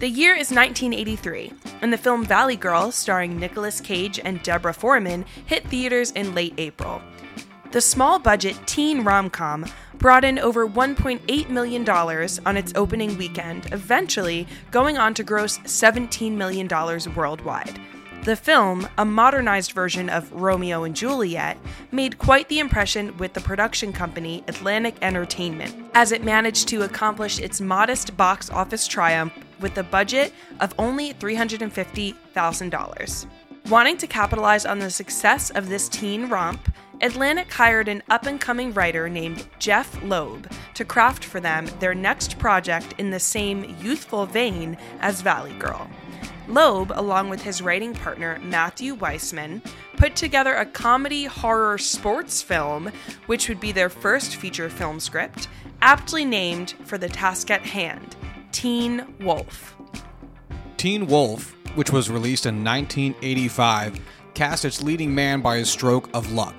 The year is 1983, and the film Valley Girl, starring Nicolas Cage and Deborah Foreman, hit theaters in late April. The small budget teen rom com brought in over $1.8 million on its opening weekend, eventually going on to gross $17 million worldwide. The film, a modernized version of Romeo and Juliet, made quite the impression with the production company Atlantic Entertainment, as it managed to accomplish its modest box office triumph with a budget of only $350,000. Wanting to capitalize on the success of this teen romp, Atlantic hired an up and coming writer named Jeph Loeb to craft for them their next project in the same youthful vein as Valley Girl. Loeb, along with his writing partner Matthew Weisman, put together a comedy horror sports film, which would be their first feature film script, aptly named for the task at hand Teen Wolf. Teen Wolf, which was released in 1985, cast its leading man by a stroke of luck.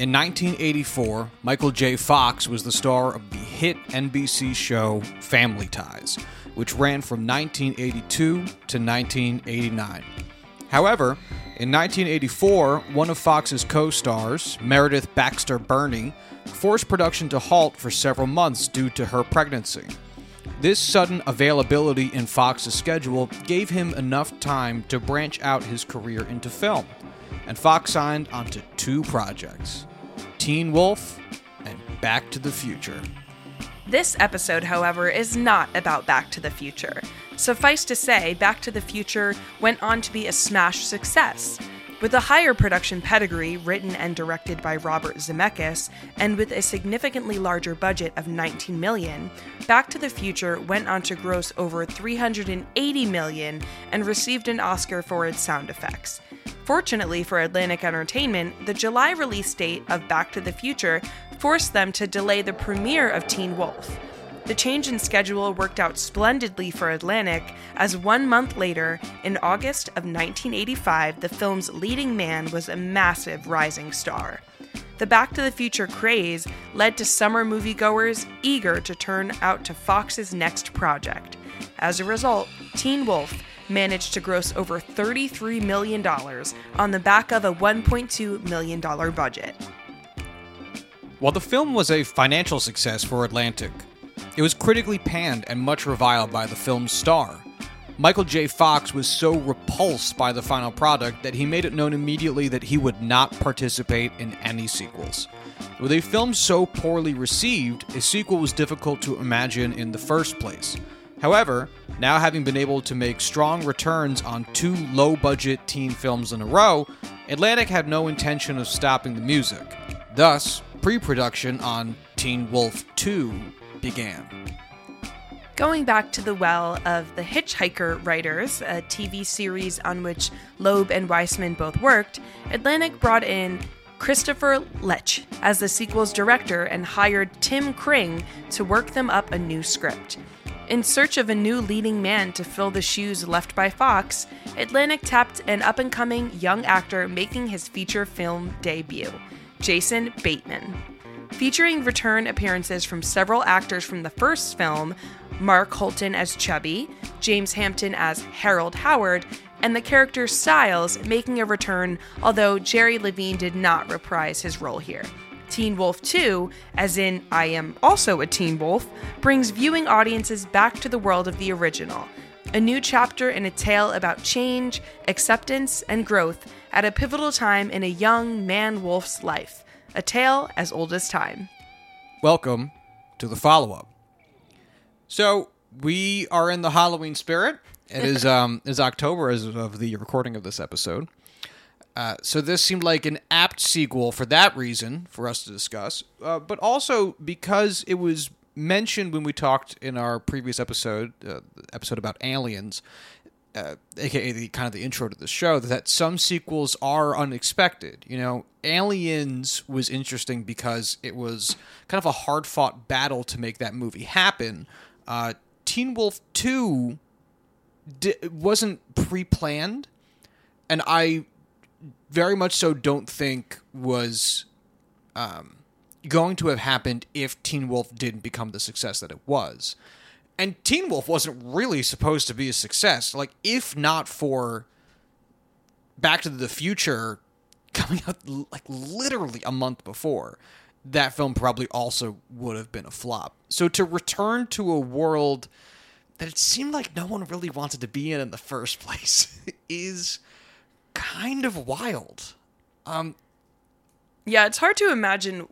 In 1984, Michael J. Fox was the star of the hit NBC show Family Ties, which ran from 1982 to 1989. However, in 1984, one of Fox's co stars, Meredith Baxter Birney, forced production to halt for several months due to her pregnancy. This sudden availability in Fox's schedule gave him enough time to branch out his career into film, and Fox signed onto two projects Teen Wolf and Back to the Future. This episode, however, is not about Back to the Future. Suffice to say, Back to the Future went on to be a smash success. With a higher production pedigree, written and directed by Robert Zemeckis, and with a significantly larger budget of 19 million, Back to the Future went on to gross over 380 million and received an Oscar for its sound effects. Fortunately for Atlantic Entertainment, the July release date of Back to the Future forced them to delay the premiere of Teen Wolf. The change in schedule worked out splendidly for Atlantic, as one month later, in August of 1985, the film's leading man was a massive rising star. The Back to the Future craze led to summer moviegoers eager to turn out to Fox's next project. As a result, Teen Wolf managed to gross over $33 million on the back of a $1.2 million budget. While the film was a financial success for Atlantic, it was critically panned and much reviled by the film's star. Michael J. Fox was so repulsed by the final product that he made it known immediately that he would not participate in any sequels. With a film so poorly received, a sequel was difficult to imagine in the first place. However, now having been able to make strong returns on two low budget teen films in a row, Atlantic had no intention of stopping the music. Thus, pre production on Teen Wolf Too began. Going back to the well of The Hitchhiker Writers, a TV series on which Loeb and Weisman both worked, Atlantic brought in Christopher Leitch as the sequel's director and hired Tim Kring to work them up a new script. In search of a new leading man to fill the shoes left by Fox, Atlantic tapped an up and coming young actor making his feature film debut, Jason Bateman. Featuring return appearances from several actors from the first film Mark Holton as Chubby, James Hampton as Harold Howard, and the character Styles making a return, although Jerry Levine did not reprise his role here. Teen Wolf Too, as in I am also a teen wolf, brings viewing audiences back to the world of the original. A new chapter in a tale about change, acceptance, and growth at a pivotal time in a young man wolf's life. A tale as old as time. Welcome to the follow up. So, we are in the Halloween spirit. It is um is October as of the recording of this episode. Uh, so this seemed like an apt sequel for that reason for us to discuss, uh, but also because it was mentioned when we talked in our previous episode, uh, episode about aliens, uh, aka the kind of the intro to the show, that some sequels are unexpected. You know, Aliens was interesting because it was kind of a hard fought battle to make that movie happen. Uh, Teen Wolf Too di- wasn't pre planned, and I very much so don't think was um, going to have happened if Teen Wolf didn't become the success that it was. And Teen Wolf wasn't really supposed to be a success. Like, if not for Back to the Future coming out like literally a month before, that film probably also would have been a flop. So to return to a world that it seemed like no one really wanted to be in in the first place is kind of wild. Um, Yeah, it's hard to imagine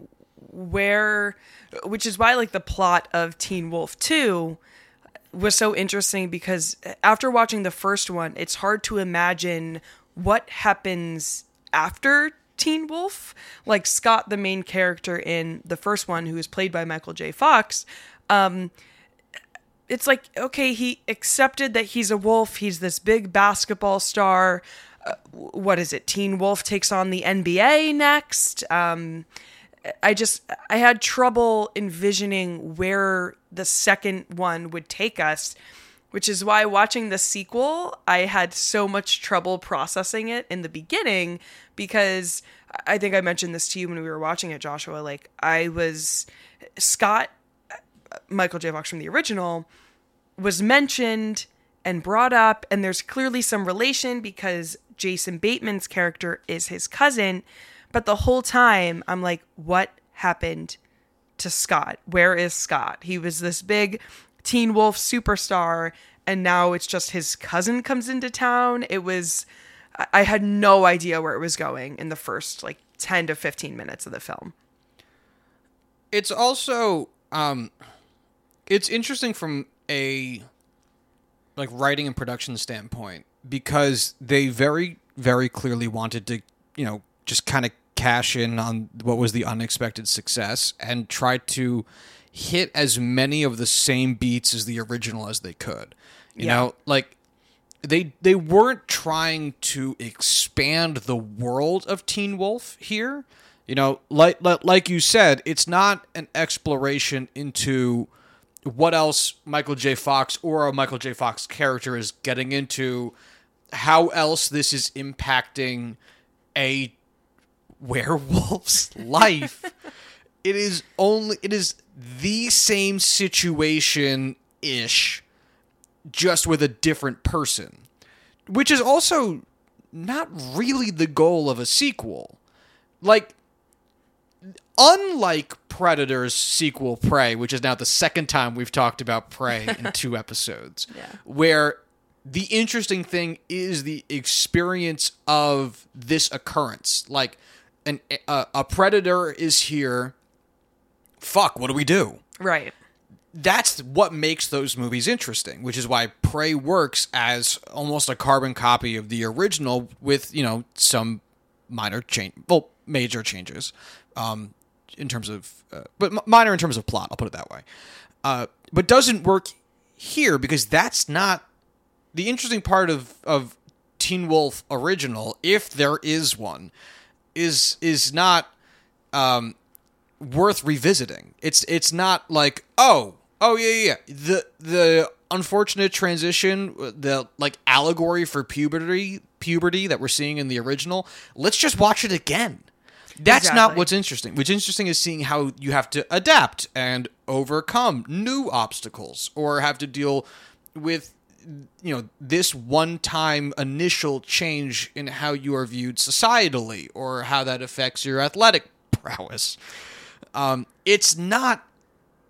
where, which is why like the plot of Teen Wolf Too was so interesting because after watching the first one, it's hard to imagine what happens after Teen Wolf. Like Scott, the main character in the first one, who is played by Michael J. Fox, um, it's like okay he accepted that he's a wolf he's this big basketball star uh, what is it teen wolf takes on the nba next um, i just i had trouble envisioning where the second one would take us which is why watching the sequel i had so much trouble processing it in the beginning because i think i mentioned this to you when we were watching it joshua like i was scott Michael J. Fox from the original was mentioned and brought up, and there's clearly some relation because Jason Bateman's character is his cousin. But the whole time, I'm like, what happened to Scott? Where is Scott? He was this big Teen Wolf superstar, and now it's just his cousin comes into town. It was, I- had no idea where it was going in the first like 10 to 15 minutes of the film. it's also um it's interesting from a like writing and production standpoint because they very very clearly wanted to you know just kind of cash in on what was the unexpected success and try to hit as many of the same beats as the original as they could you Yeah. know like they they weren't trying to expand the world of Teen Wolf here. You know, like like, like you said, it's not an exploration into what else Michael J. Fox or a Michael J. Fox character is getting into, how else this is impacting a werewolf's life. It is only it is the same situation ish just with a different person, which is also not really the goal of a sequel. Like, unlike Predator's sequel, Prey, which is now the second time we've talked about Prey in two episodes, Yeah. where the interesting thing is the experience of this occurrence. Like, an, a, a predator is here. Fuck, what do we do? Right. that's what makes those movies interesting, which is why Prey works as almost a carbon copy of the original with, you know, some minor change, well, major changes um, in terms of, uh, but m- minor in terms of plot, I'll put it that way. Uh, but doesn't work here because that's not the interesting part of, of Teen Wolf original, if there is one, is is not um, worth revisiting. It's it's not like oh oh yeah yeah yeah. the the unfortunate transition the like allegory for puberty puberty that we're seeing in the original. Let's just watch it again. That's not what's interesting. What's interesting is seeing how you have to adapt and overcome new obstacles or have to deal with you know this one time initial change in how you are viewed societally or how that affects your athletic prowess um, it's not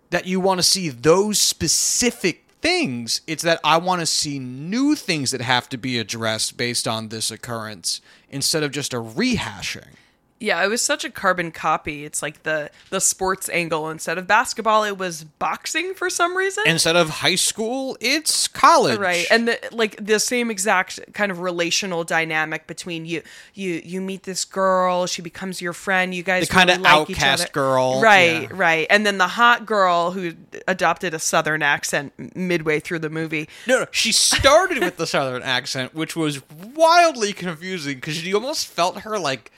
that you want to see those specific things it's that i want to see new things that have to be addressed based on this occurrence instead of just a rehashing Yeah, it was such a carbon copy. It's like the the sports angle instead of basketball, it was boxing for some reason. instead of high school it's college right and the, like the same exact kind of relational dynamic between you you you meet this girl she becomes your friend you guys The kinda like outcast girl, right yeah. right and then the hot girl who adopted a southern accent midway through the movie No, no. She started with the southern accent, which was wildly confusing because you almost felt her like,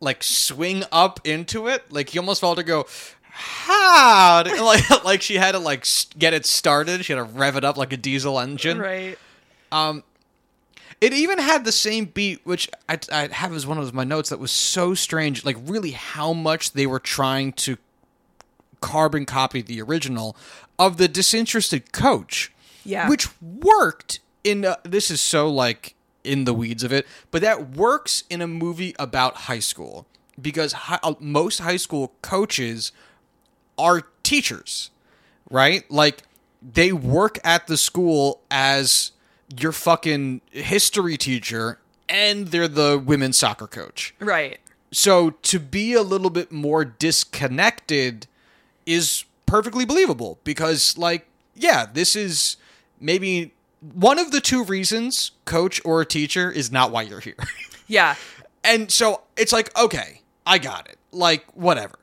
like swing up into it. Like you almost felt her go, "How?" Like, like she had to like get it started. She had to rev it up like a diesel engine. right Um, It even had the same beat, which I, I have as one of my notes that was so strange. Like really, how much they were trying to carbon copy the original of the disinterested coach. Yeah. Which worked in a, this is so like in the weeds of it, but that works in a movie about high school because hi, uh, most high school coaches are teachers, right? Like they work at the school as your fucking history teacher and they're the women's soccer coach. Right. So to be a little bit more disconnected is perfectly believable because like yeah, this is maybe one of the two reasons coach or a teacher is not why you're here. Yeah. and so it's like okay, I got it. Like whatever.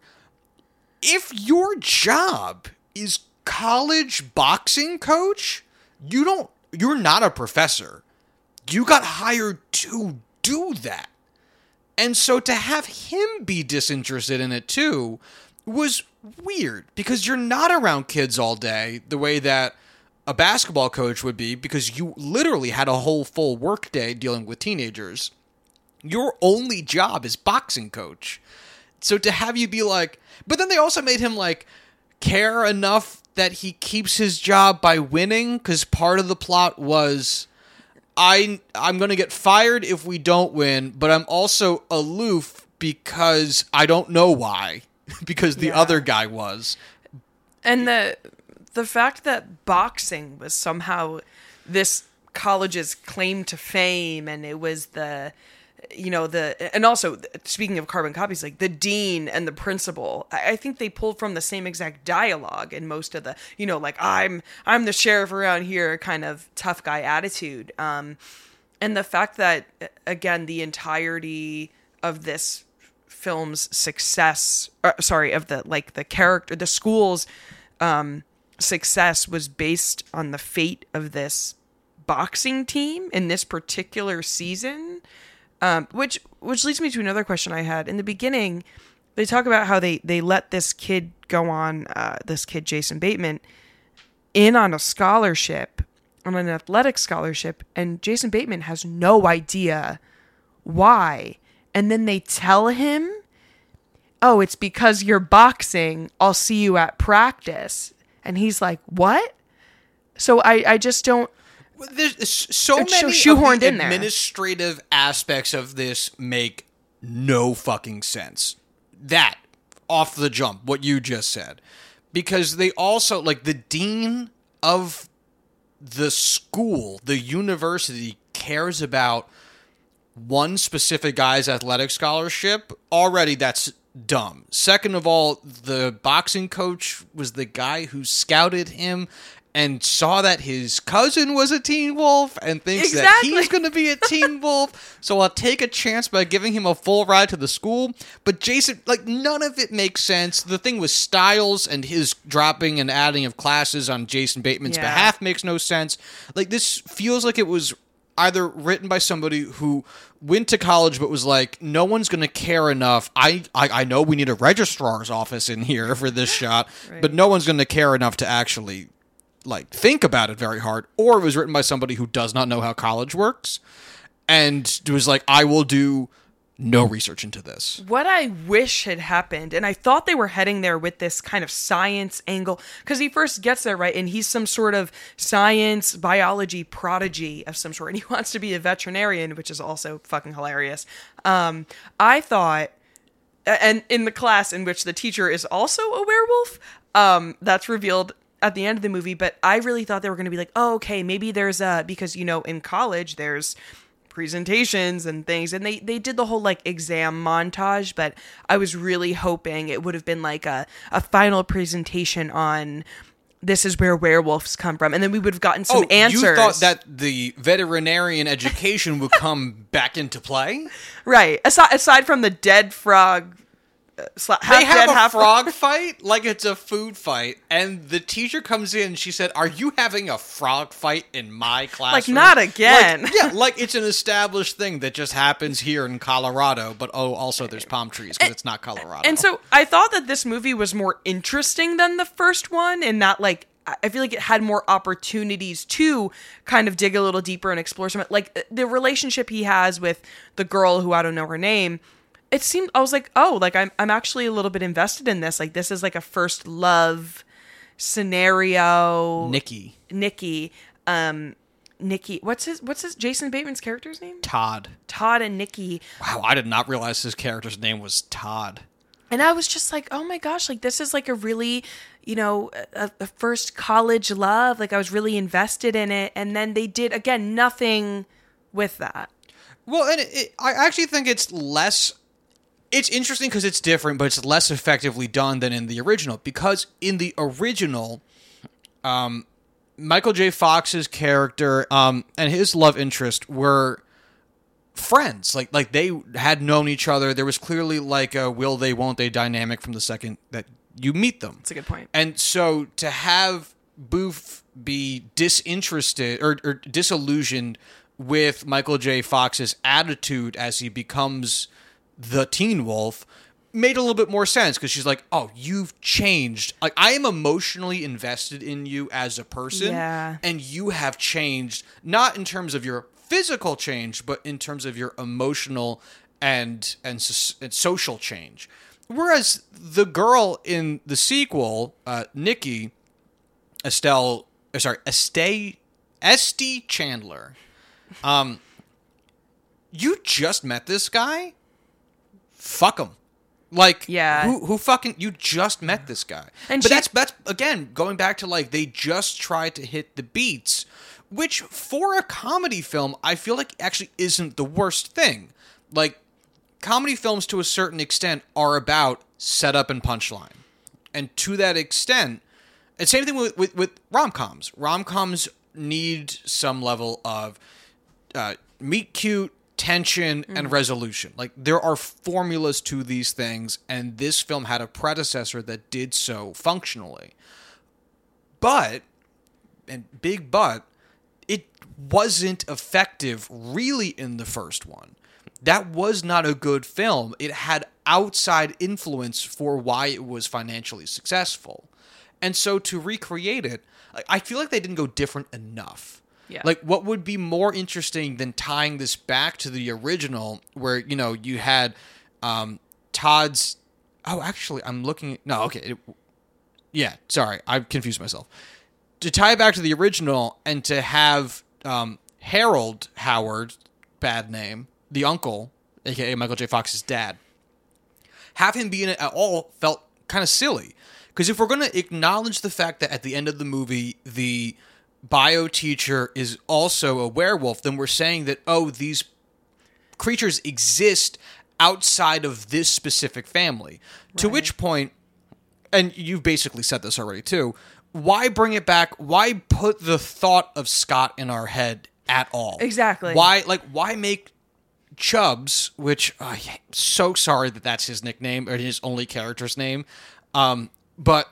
If your job is college boxing coach, you don't you're not a professor. You got hired to do that. And so to have him be disinterested in it too was weird because you're not around kids all day the way that a basketball coach would be because you literally had a whole full work day dealing with teenagers. Your only job is boxing coach. So to have you be like, but then they also made him like care enough that he keeps his job by winning because part of the plot was I I'm going to get fired if we don't win, but I'm also aloof because I don't know why because the Yeah. other guy was. And the the fact that boxing was somehow this college's claim to fame and it was the you know the and also speaking of carbon copies like the dean and the principal I, think they pulled from the same exact dialogue in most of the you know like i'm i'm the sheriff around here kind of tough guy attitude. Um and the fact that again the entirety of this film's success uh, sorry of the like the character the school's um success was based on the fate of this boxing team in this particular season um which which leads me to another question i had. In the beginning they talk about how they they let this kid go on uh this kid jason bateman in on a scholarship on an athletic scholarship and jason bateman has no idea why. And then they tell him oh it's because you're boxing. I'll see you at practice and he's like what so i i just don't Well, There's so It's so many shoehorned the in there. administrative aspects of this make no fucking sense. That off the jump, what you just said, because they also like the dean of the school, the university cares about one specific guy's athletic scholarship. Already, that's dumb. Second of all, the boxing coach was the guy who scouted him and saw that his cousin was a teen wolf and thinks that he's going to be a teen wolf. So I'll take a chance by giving him a full ride to the school. But Jason, like, none of it makes sense. The thing with Styles and his dropping and adding of classes on Jason Bateman's Yeah. behalf makes no sense. Like, this feels like it was either written by somebody who went to college but was like, no one's going to care enough. I, I I know we need a registrar's office in here for this shot, but no one's going to care enough to actually like think about it very hard. Or it was written by somebody who does not know how college works and was like, I will do no research into this. what I wish had happened, and I thought they were heading there with this kind of science angle, because he first gets there, right? And he's some sort of science, biology prodigy of some sort, and he wants to be a veterinarian, which is also fucking hilarious. Um, I thought, and in the class in which the teacher is also a werewolf, um, that's revealed at the end of the movie, but I really thought they were going to be like, oh, okay, maybe there's a, because, you know, in college, there's presentations and things and they they did the whole like exam montage but i was really hoping it would have been like a, a final presentation on this is where werewolves come from and then we would have gotten some answers Oh, you thought that the veterinarian education would come back into play? right aside, aside from the dead frog sla- half they have dead a frog fight like it's a food fight, and the teacher comes in. She said, "Are you having a frog fight in my class? Like not again. Like, yeah, like it's an established thing that just happens here in Colorado. But oh, also there's palm trees because it's not Colorado. And so I thought that this movie was more interesting than the first one, and not like I I feel like it had more opportunities to kind of dig a little deeper and explore some like the relationship he has with the girl who I don't know her name it seemed I was like, oh, like I'm I'm actually a little bit invested in this. Like this is like a first love scenario. Nikki. Nikki, um, Nikki, what's his what's his Jason Bateman's character's name? Todd. Todd and Nikki. Wow, I did not realize his character's name was Todd. And I was just like, oh my gosh, like this is like a really, you know, a, a first college love. Like I was really invested in it. And then they did, again, nothing with that. Well, and it, it, I actually think it's less. It's interesting because it's different, but it's less effectively done than in the original. Because in the original, um, Michael J. Fox's character um, and his love interest were friends. Like like they had known each other. There was clearly like a will they won't they dynamic from the second that you meet them. That's a good point. And so to have Boof be disinterested or, or disillusioned with Michael J. Fox's attitude as he becomes the Teen Wolf made a little bit more sense because she's like, "Oh, you've changed. Like I am emotionally invested in you as a person, Yeah. and you have changed not in terms of your physical change, but in terms of your emotional and and, and social change." Whereas the girl in the sequel, uh, Nikki Estelle, uh, sorry, Estee Esty Chandler, um, you just met this guy. Fuck him. Like, Yeah. who who fucking you just met this guy? And but she- that's that's again going back to like they just tried to hit the beats, which for a comedy film I feel like actually isn't the worst thing. Like comedy films to a certain extent are about setup and punchline. And to that extent, and same thing with, with, with rom coms. Rom coms need some level of uh, meet cute, tension, and mm. resolution. Like there are formulas to these things, and this film had a predecessor that did so functionally. But, and big but, it wasn't effective really in the first one. That was not a good film. It had outside influence for why it was financially successful. And so to recreate it, I feel like they didn't go different enough. Yeah. Like what would be more interesting than tying this back to the original where, you know, you had um Todd's Oh, actually, I'm looking No, okay. It, yeah, sorry. I confused myself. To tie it back to the original and to have um, Harold Howard, bad name, the uncle, aka Michael J. Fox's dad, have him be in it at all felt kind of silly. Because if we're going to acknowledge the fact that at the end of the movie, the bio teacher is also a werewolf, then we're saying that, oh, these creatures exist outside of this specific family. To which point, and you've basically said this already too, why bring it back? Why put the thought of Scott in our head at all? Exactly. Why, like, why make Chubbs, which uh, I'm so sorry that that's his nickname or his only character's name, um, but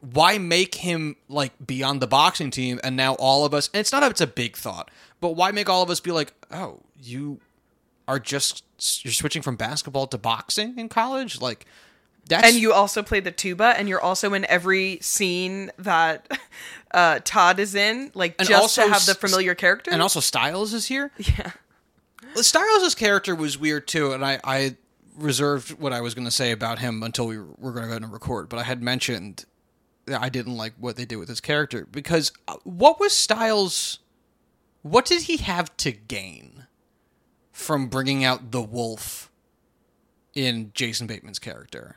why make him like be on the boxing team and now all of us? And it's not it's a big thought, but why make all of us be like, oh, you are just you're switching from basketball to boxing in college, like. That's, And you also play the tuba, and you're also in every scene that uh, Todd is in, like And just to have the familiar character. and also Styles is here. yeah, Styles' character was weird too, and I, I reserved what I was going to say about him until we were going to go and record. But I had mentioned I didn't like what they did with his character because uh, what was Styles? What did he have to gain from bringing out the wolf in Jason Bateman's character?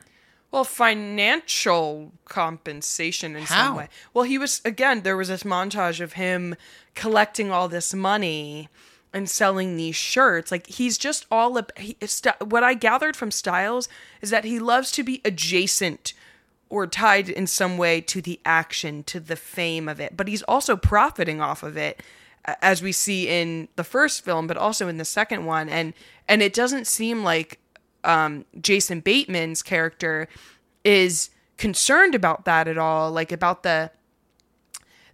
Well, financial compensation in How? some way. Well, he was again. There was this montage of him collecting all this money and selling these shirts. Like he's just all up. He, what I gathered from Styles is that he loves to be adjacent or tied in some way to the action, to the fame of it. But he's also profiting off of it, as we see in the first film, but also in the second one. And and it doesn't seem like um, Jason Bateman's character is concerned about that at all, like about the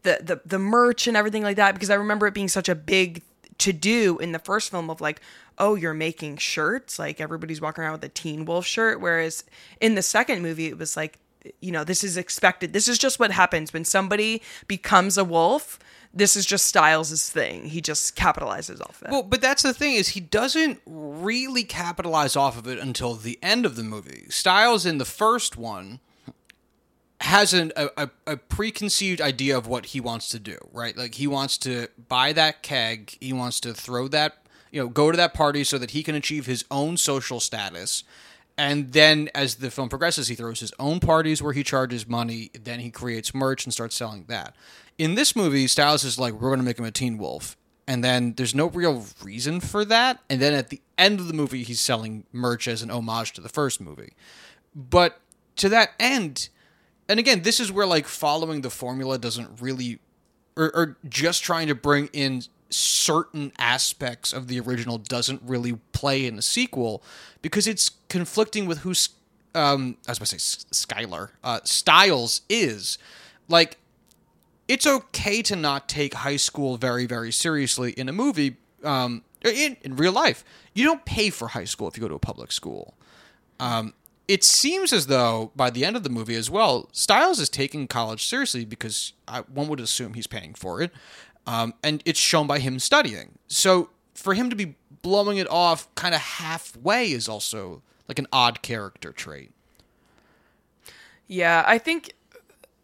the the the merch and everything like that. Because I remember it being such a big to do in the first film of like, oh, you're making shirts, like everybody's walking around with a Teen Wolf shirt. Whereas in the second movie, it was like you know, this is expected. This is just what happens when somebody becomes a wolf. This is just Styles' thing. He just capitalizes off it. Well, but that's the thing is he doesn't really capitalize off of it until the end of the movie. Styles in the first one has an, a, a preconceived idea of what he wants to do, right? Like he wants to buy that keg, he wants to throw that, you know, go to that party so that he can achieve his own social status. And then as the film progresses, he throws his own parties where he charges money, then he creates merch and starts selling that. In this movie, Styles is like, we're going to make him a teen wolf. And then there's no real reason for that. And then at the end of the movie, he's selling merch as an homage to the first movie. But to that end, and again, this is where like following the formula doesn't really, or, or just trying to bring in certain aspects of the original doesn't really play in the sequel because it's conflicting with who's um I was about to say Skylar uh Styles is. Like it's okay to not take high school very very seriously in a movie um in, in real life. You don't pay for high school if you go to a public school. Um it seems as though by the end of the movie as well, Styles is taking college seriously because I, one would assume he's paying for it, um, and it's shown by him studying. So for him to be blowing it off kind of halfway is also like an odd character trait. Yeah, I think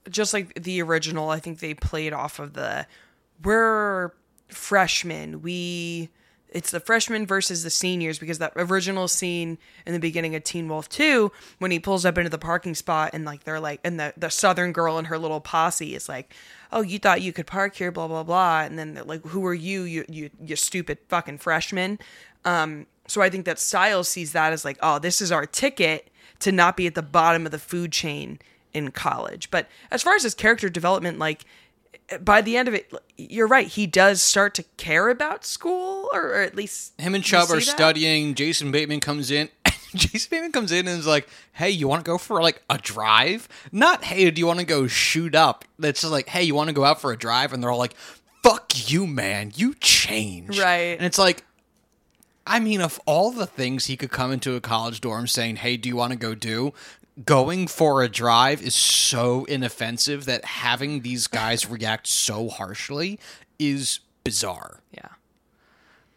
just like the original, I think they played off of the we're freshmen. We it's the freshmen versus the seniors because that original scene in the beginning of Teen Wolf Too when he pulls up into the parking spot and like they're like and the the southern girl and her little posse is like oh you thought you could park here blah blah blah. And then like who are you you you you stupid fucking freshman um so I think that Styles sees that as like oh this is our ticket to not be at the bottom of the food chain in college. But as far as his character development like by the end of it, you're right. He does start to care about school, or, or at least him and Chubb are studying. Jason Bateman comes in. Jason Bateman comes in and is like, "Hey, you want to go for like a drive? Not hey, do you want to go shoot up? That's just like, hey, you want to go out for a drive?" And they're all like, "Fuck you, man! You change." Right. And it's like, I mean, of all the things he could come into a college dorm saying, "Hey, do you want to go do?" Going for a drive is so inoffensive that having these guys react so harshly is bizarre. Yeah.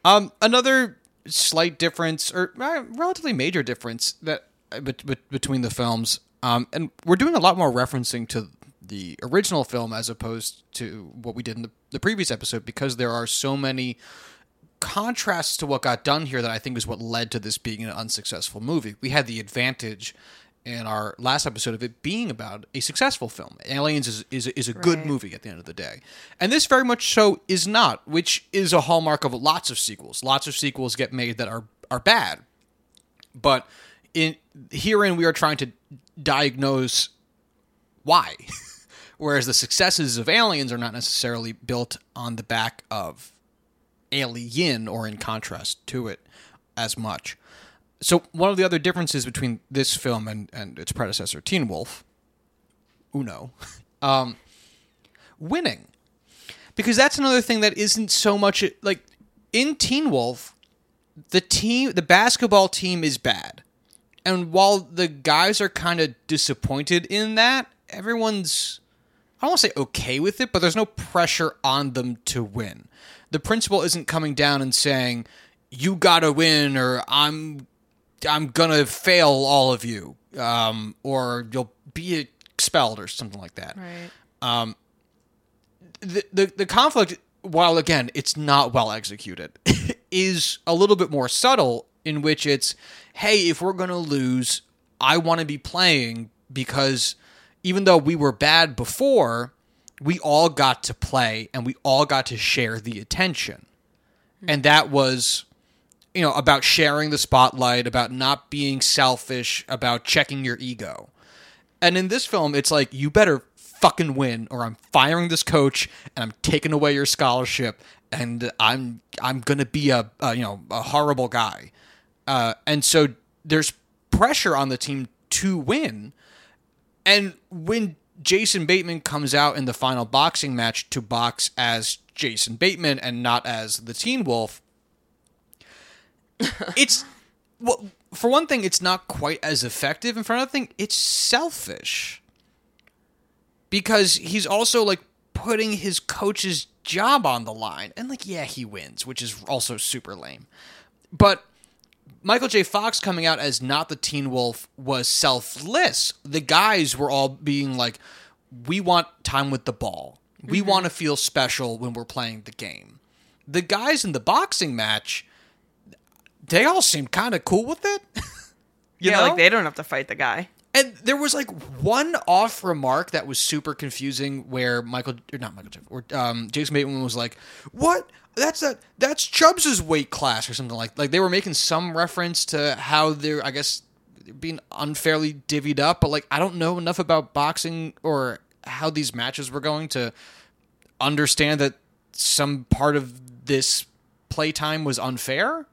Um, another slight difference, or uh, relatively major difference that uh, be- be- between the films, um, and we're doing a lot more referencing to the original film as opposed to what we did in the, the previous episode because there are so many contrasts to what got done here that I think is what led to this being an unsuccessful movie. We had the advantage in our last episode of it being about a successful film. Aliens is is, is a good movie at the end of the day, and this very much so is not, which is a hallmark of lots of sequels. Lots of sequels get made that are are bad, but in herein we are trying to diagnose why. Whereas the successes of Aliens are not necessarily built on the back of Alien or in contrast to it as much. So one of the other differences between this film and, and its predecessor, Teen Wolf, Uno, um, winning, because that's another thing that isn't so much like in Teen Wolf, the team, the basketball team is bad, and while the guys are kind of disappointed in that, everyone's I don't want to say okay with it, but there's no pressure on them to win. The principal isn't coming down and saying, you gotta win or I'm I'm gonna fail all of you, um, or you'll be expelled or something like that. Right. Um, the, the the conflict, while again it's not well executed, is a little bit more subtle. In which it's, hey, if we're gonna lose, I want to be playing because even though we were bad before, we all got to play and we all got to share the attention, and that was you know, about sharing the spotlight, about not being selfish, about checking your ego. And in this film, it's like you better fucking win or I'm firing this coach and I'm taking away your scholarship and I'm I'm going to be a, a, you know, a horrible guy. Uh, and so there's pressure on the team to win. And when Jason Bateman comes out in the final boxing match to box as Jason Bateman and not as the Teen Wolf, it's well, for one thing, it's not quite as effective, and for another thing, it's selfish. because he's also like putting his coach's job on the line. And like, yeah, he wins, which is also super lame. But Michael J. Fox coming out as not the Teen Wolf was selfless. The guys were all being like, we want time with the ball. We mm-hmm. want to feel special when we're playing the game. The guys in the boxing match, they all seemed kind of cool with it. you yeah, know? like they don't have to fight the guy. And there was like one off remark that was super confusing, where Michael or not Michael or um, Jason Bateman was like, "What? That's that? That's Chubbs's weight class or something like." Like they were making some reference to how they're, I guess, being unfairly divvied up. But like, I don't know enough about boxing or how these matches were going to understand that some part of this playtime was unfair.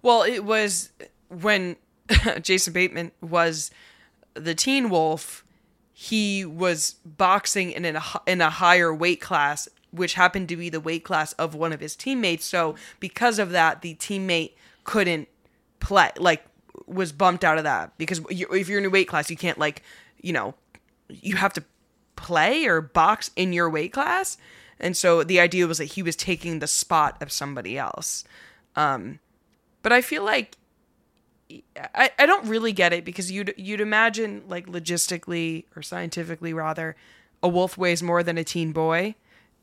Well, it was when Jason Bateman was the Teen Wolf. He was boxing in a in a higher weight class, which happened to be the weight class of one of his teammates. So because of that, the teammate couldn't play. Like was bumped out of that because if you're in a weight class, you can't like you know you have to play or box in your weight class. And so the idea was that he was taking the spot of somebody else. Um, but I feel like I, I don't really get it because you'd you'd imagine like logistically or scientifically rather, a wolf weighs more than a teen boy,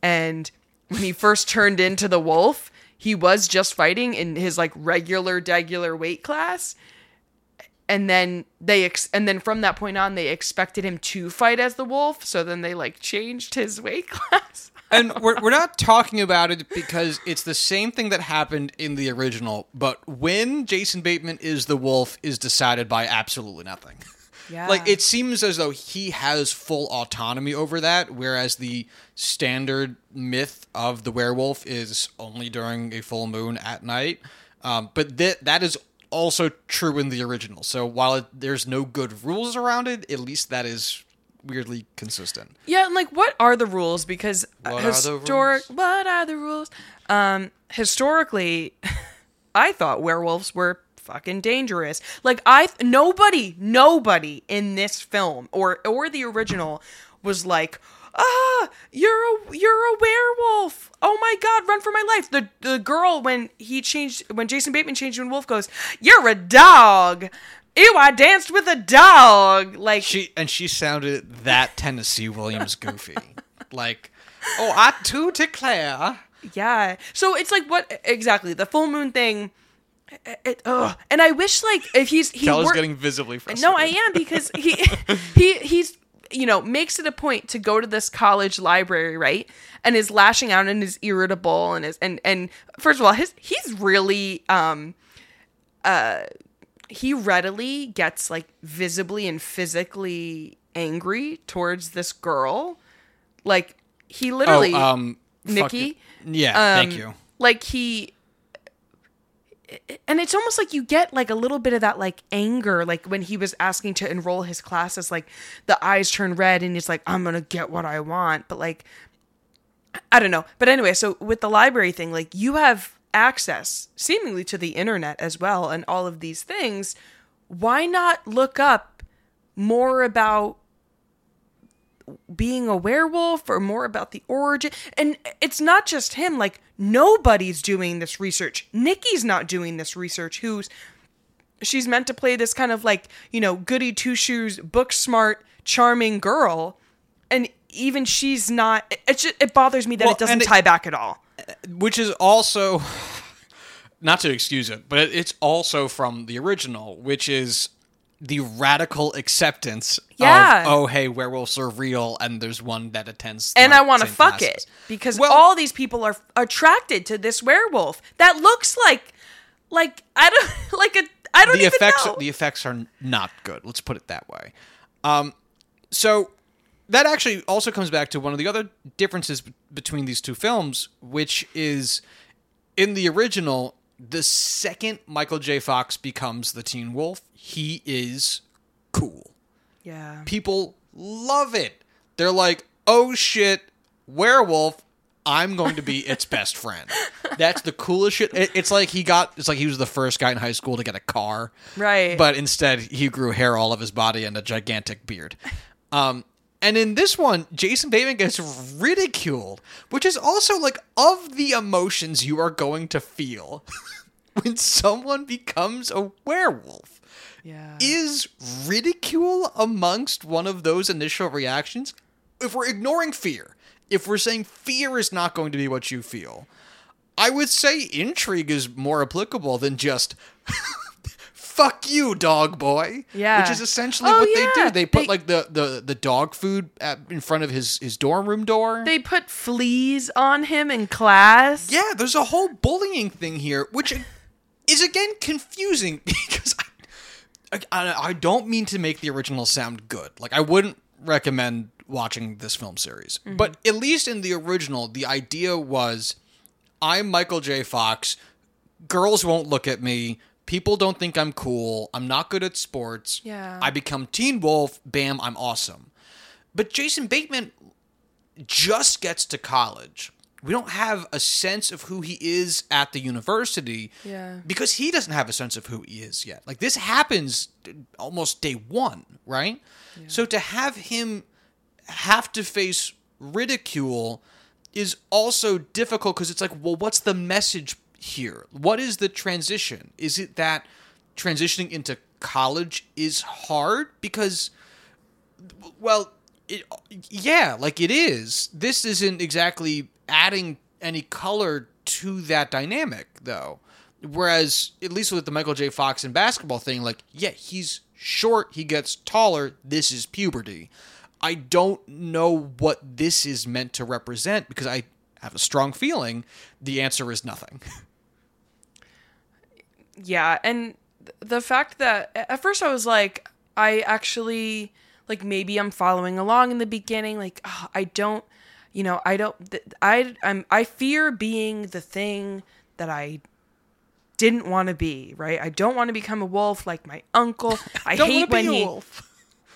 and when he first turned into the wolf, he was just fighting in his like regular regular weight class, and then they ex- and then from that point on they expected him to fight as the wolf, so then they like changed his weight class. And we're, we're not talking about it because it's the same thing that happened in the original but when jason bateman is the wolf is decided by absolutely nothing. Yeah. like it seems as though he has full autonomy over that whereas the standard myth of the werewolf is only during a full moon at night. Um, but that that is also true in the original. So while it, there's no good rules around it at least that is weirdly consistent Yeah, and like what are the rules? Because What are the historic, rules? what are the rules? Um, historically, I thought werewolves were fucking dangerous. Like I, nobody, nobody in this film or or the original was like, ah, you're a you're a werewolf. Oh my god, run for my life. The the girl when he changed when Jason Bateman changed a wolf goes, you're a dog. Ew, I danced with a dog. Like She and she sounded that Tennessee Williams goofy. like, oh, I too declare. Yeah. So it's like what exactly the full moon thing. It, it- ugh. And I wish like if he's he Kella's wor- getting visibly frustrated. no, I am because he he he's you know makes it a point to go to this college library right and is lashing out and is irritable and is and and first of all his he's really um uh he readily gets like visibly and physically angry towards this girl like he literally Oh, um, Nikki? yeah, thank um, you. like he and it's almost like you get like a little bit of that like anger like when he was asking to enroll his classes like the eyes turn red and he's like i'm gonna get what i want but like i don't know but anyway so with the library thing like you have access seemingly to the internet as well and all of these things why not look up more about being a werewolf or more about the origin? And it's not just him like nobody's doing this research. Nikki's not doing this research who's she's meant to play this kind of like you know goody two shoes book smart charming girl. And even she's not it, it, it bothers me that Well, it doesn't and it- tie back at all Which is also not to excuse it, but it's also from the original, which is the radical acceptance Yeah. of oh hey werewolves are real and there's one that attends and I want to fuck classes. it because Well- all these people are attracted to this werewolf that looks like like I don't like a I don't the even effects know. the effects are not good. Let's put it that way. Um, so that actually also comes back to one of the other differences b- between these two films, which is in the original, the second Michael J. Fox becomes the Teen Wolf, he is cool. yeah. People love it. They're like, "Oh shit, werewolf." I'm going to be its best friend. That's the coolest shit. It- It's like he got. It's like he was the first guy in high school to get a car, Right. But instead, he grew hair all of his body and a gigantic beard. Um, And in this one, Jason Bateman gets ridiculed, which is also like of the emotions you are going to feel when someone becomes a werewolf. Yeah. Is ridicule amongst one of those initial reactions? If we're ignoring fear, if we're saying fear is not going to be what you feel, I would say intrigue is more applicable than just fuck you, dog boy. Yeah. Which is essentially Oh, what they do. They put They- like the, the, the dog food at, in front of his, his dorm room door. They put fleas on him in class. yeah, there's a whole bullying thing here, which is again confusing because I, I, I don't mean to make the original sound good. Like, I wouldn't recommend watching this film series. Mm-hmm. But at least in the original, the idea was I'm Michael J. Fox. Girls won't look at me. People don't think I'm cool. I'm not good at sports. Yeah. I become Teen Wolf. Bam, I'm awesome. But Jason Bateman just gets to college. We don't have a sense of who he is at the university Yeah. because he doesn't have a sense of who he is yet. Like this happens almost day one, right? Yeah. So to have him have to face ridicule is also difficult because it's like, well, what's the message here? What is the transition? Is it that transitioning into college is hard because well, it, yeah, like it is. This isn't exactly adding any color to that dynamic, though. Whereas, at least with the Michael J. Fox and basketball thing, like, yeah, he's short, he gets taller, this is puberty. I don't know what this is meant to represent because I have a strong feeling the answer is nothing. Yeah, and th- the fact that at first I was like, I actually like maybe I'm following along in the beginning. Like oh, I don't, you know, I don't. Th- I I'm I fear being the thing that I didn't want to be. Right. I don't want to become a wolf like my uncle. I hate when he. wolf.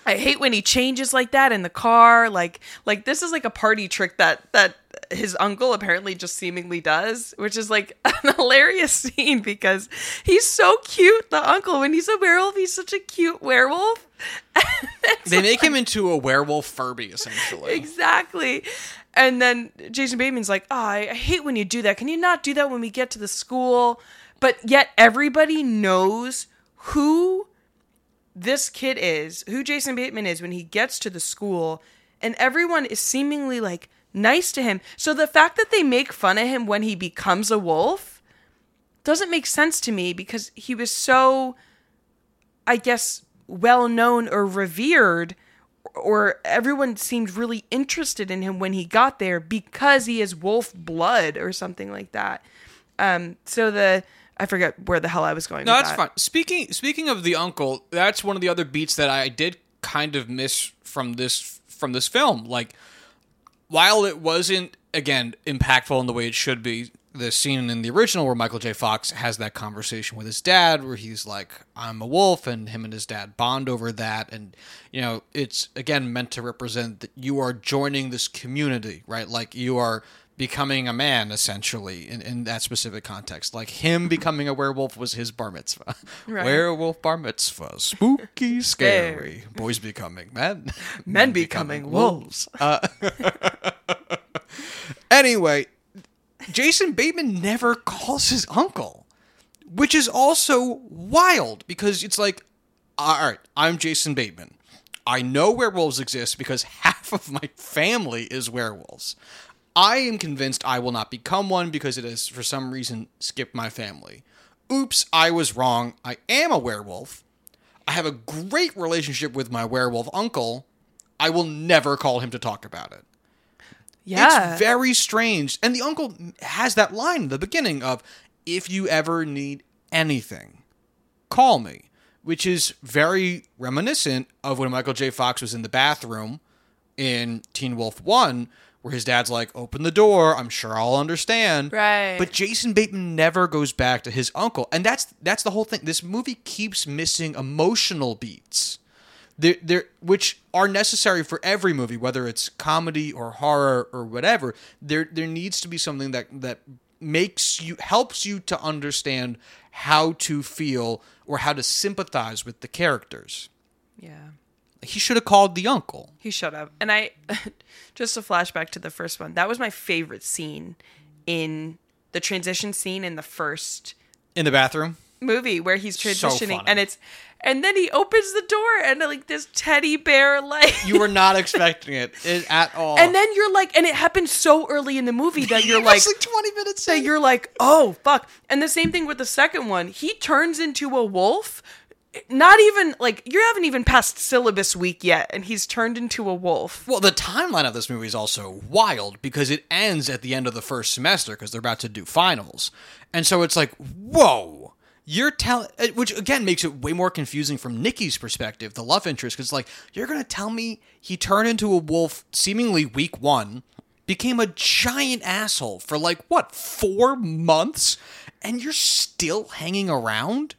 I hate when he changes like that in the car. Like like this is like a party trick that that his uncle apparently just seemingly does, which is like an hilarious scene because he's so cute. The uncle when he's a werewolf, he's such a cute werewolf. They make him into a werewolf Furby, essentially. exactly. And then Jason Bateman's like, oh, I I hate when you do that. Can you not do that when we get to the school? But yet everybody knows who this kid is, who Jason Bateman is when he gets to the school, and everyone is seemingly like nice to him. So the fact that they make fun of him when he becomes a wolf doesn't make sense to me because he was so, I guess, well known or revered, or everyone seemed really interested in him when he got there because he is wolf blood or something like that. Um, so the I forget where the hell I was going. No, that's that. fine. Speaking speaking of the uncle, that's one of the other beats that I did kind of miss from this from this film. Like, while it wasn't again impactful in the way it should be, the scene in the original where Michael J. Fox has that conversation with his dad, where he's like, "I'm a wolf," and him and his dad bond over that, and you know, it's again meant to represent that you are joining this community, right? Like you are becoming a man essentially in, in that specific context. Like him becoming a werewolf was his bar mitzvah. Right. werewolf bar mitzvah. Spooky scary. Boys becoming men. Men becoming wolves. uh, anyway jason bateman never calls his uncle which is also wild because it's like all right i'm jason bateman. I know werewolves exist because half of my family is werewolves I am convinced I will not become one because it has, for some reason, skipped my family. Oops, I was wrong. I am a werewolf. I have a great relationship with my werewolf uncle. I will never call him to talk about it. Yeah. It's very strange. And the uncle has that line in the beginning of, if you ever need anything, call me, which is very reminiscent of when Michael J. Fox was in the bathroom in Teen Wolf 1, where his dad's like, open the door, I'm sure I'll understand. Right. But Jason Bateman never goes back to his uncle. And that's that's the whole thing. This movie keeps missing emotional beats. They're, they're, which are necessary for every movie, whether it's comedy or horror or whatever. There there needs to be something that that makes you helps you to understand how to feel or how to sympathize with the characters. yeah. He should have called the uncle. He should have. And I, just a flashback to the first one. That was my favorite scene in the transition scene in the first In the bathroom? movie where he's transitioning, funny. and it's, and then he opens the door and like this teddy bear like. You were not expecting it, at all. and then you're like, and it happens so early in the movie that you're like, it's like 20 minutes that in. you're like, oh fuck. And the same thing with the second one. He turns into a wolf. Not even like you haven't even passed syllabus week yet, and he's turned into a wolf. Well, the timeline of this movie is also wild because it ends at the end of the first semester because they're about to do finals. And so it's like, whoa, you're telling, eh, which again makes it way more confusing from Nikki's perspective, the love interest, because like, you're to tell me he turned into a wolf seemingly week one, became a giant asshole for like, what, four months, and you're still hanging around?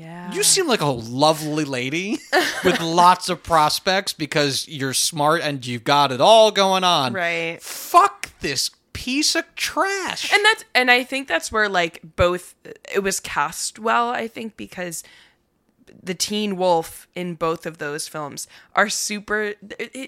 Yeah. You seem like a lovely lady with lots of prospects because you're smart and you've got it all going on. right. Fuck this piece of trash. and that's and I think that's where like both it was cast well. I think because the teen wolf in both of those films are super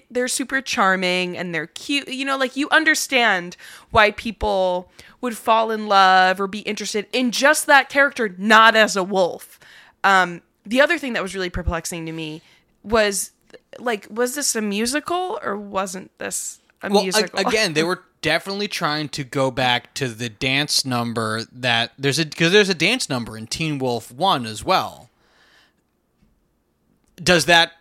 they're super charming and they're cute you know like you understand why people would fall in love or be interested in just that character not as a wolf um the other thing that was really perplexing to me was like was this a musical or wasn't this a well, a- musical again, they were definitely trying to go back to the dance number that there's a because there's a dance number in Teen Wolf 1 as well. Does that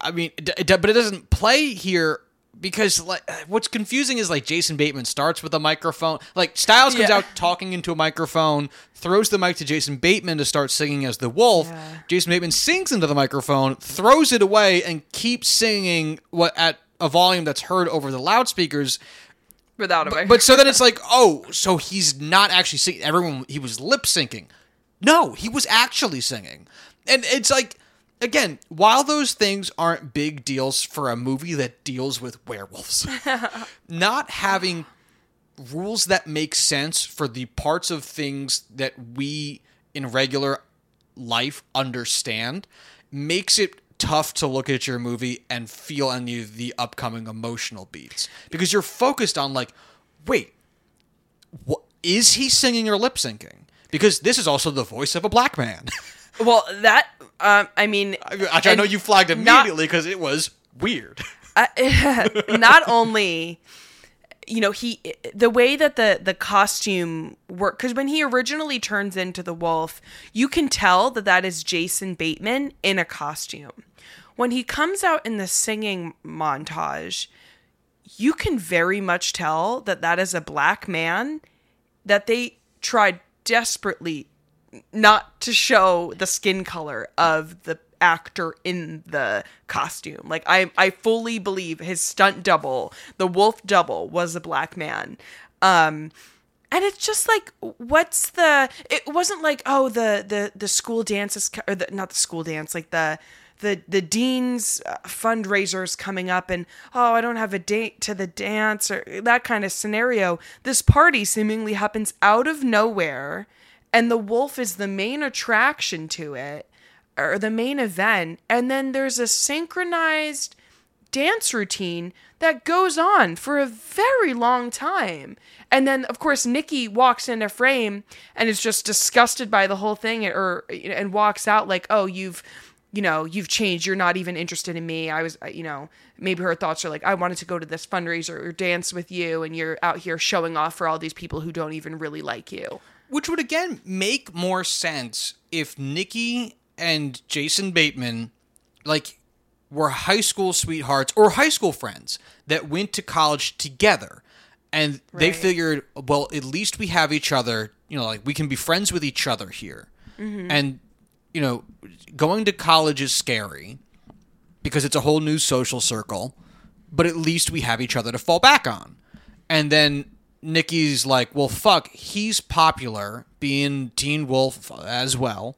I mean, d- d- but it doesn't play here because like what's confusing is like Jason Bateman starts with a microphone. Like Stiles comes Yeah. out talking into a microphone, throws the mic to Jason Bateman to start singing as the wolf. Yeah. Jason Bateman sings into the microphone, throws it away, and keeps singing what at a volume that's heard over the loudspeakers. without a But so then it's like, oh, so he's not actually singing. Everyone, he was lip syncing. No, he was actually singing. And it's like, again, while those things aren't big deals for a movie that deals with werewolves, not having rules that make sense for the parts of things that we in regular life understand makes it tough to look at your movie and feel any of the upcoming emotional beats. Because you're focused on like wait what is he singing or lip syncing? Because this is also the voice of a black man. Well, that um, I mean, I, I know you flagged immediately because it was weird. I- not only you know he the way that the the costume work because when he originally turns into the wolf you can tell that that is jason bateman in a costume. When he comes out in the singing montage you can very much tell that that is a black man that they tried desperately not to show the skin color of the actor in the costume. Like I I fully believe his stunt double, the wolf double was a black man. Um and it's just like what's the it wasn't like oh the the the school dance is or the, not the school dance like the the the dean's uh, fundraisers coming up and oh I don't have a date to the dance or that kind of scenario this party seemingly happens out of nowhere and the wolf is the main attraction to it or the main event and then there's a synchronized dance routine that goes on for a very long time. And then of course Nikki walks in a frame and is just disgusted by the whole thing or and walks out like, "Oh, you've you know, you've changed. You're not even interested in me. I was, you know, maybe her thoughts are like, I wanted to go to this fundraiser or dance with you, and you're out here showing off for all these people who don't even really like you. Which would again make more sense if Nikki and Jason Bateman, like, were high school sweethearts or high school friends that went to college together. And they figured, well, at least we have each other, you know, like we can be friends with each other here. Mm-hmm. And, you know, going to college is scary because it's a whole new social circle, but at least we have each other to fall back on. And then Nikki's like, well, fuck, he's popular, being Teen Wolf as well,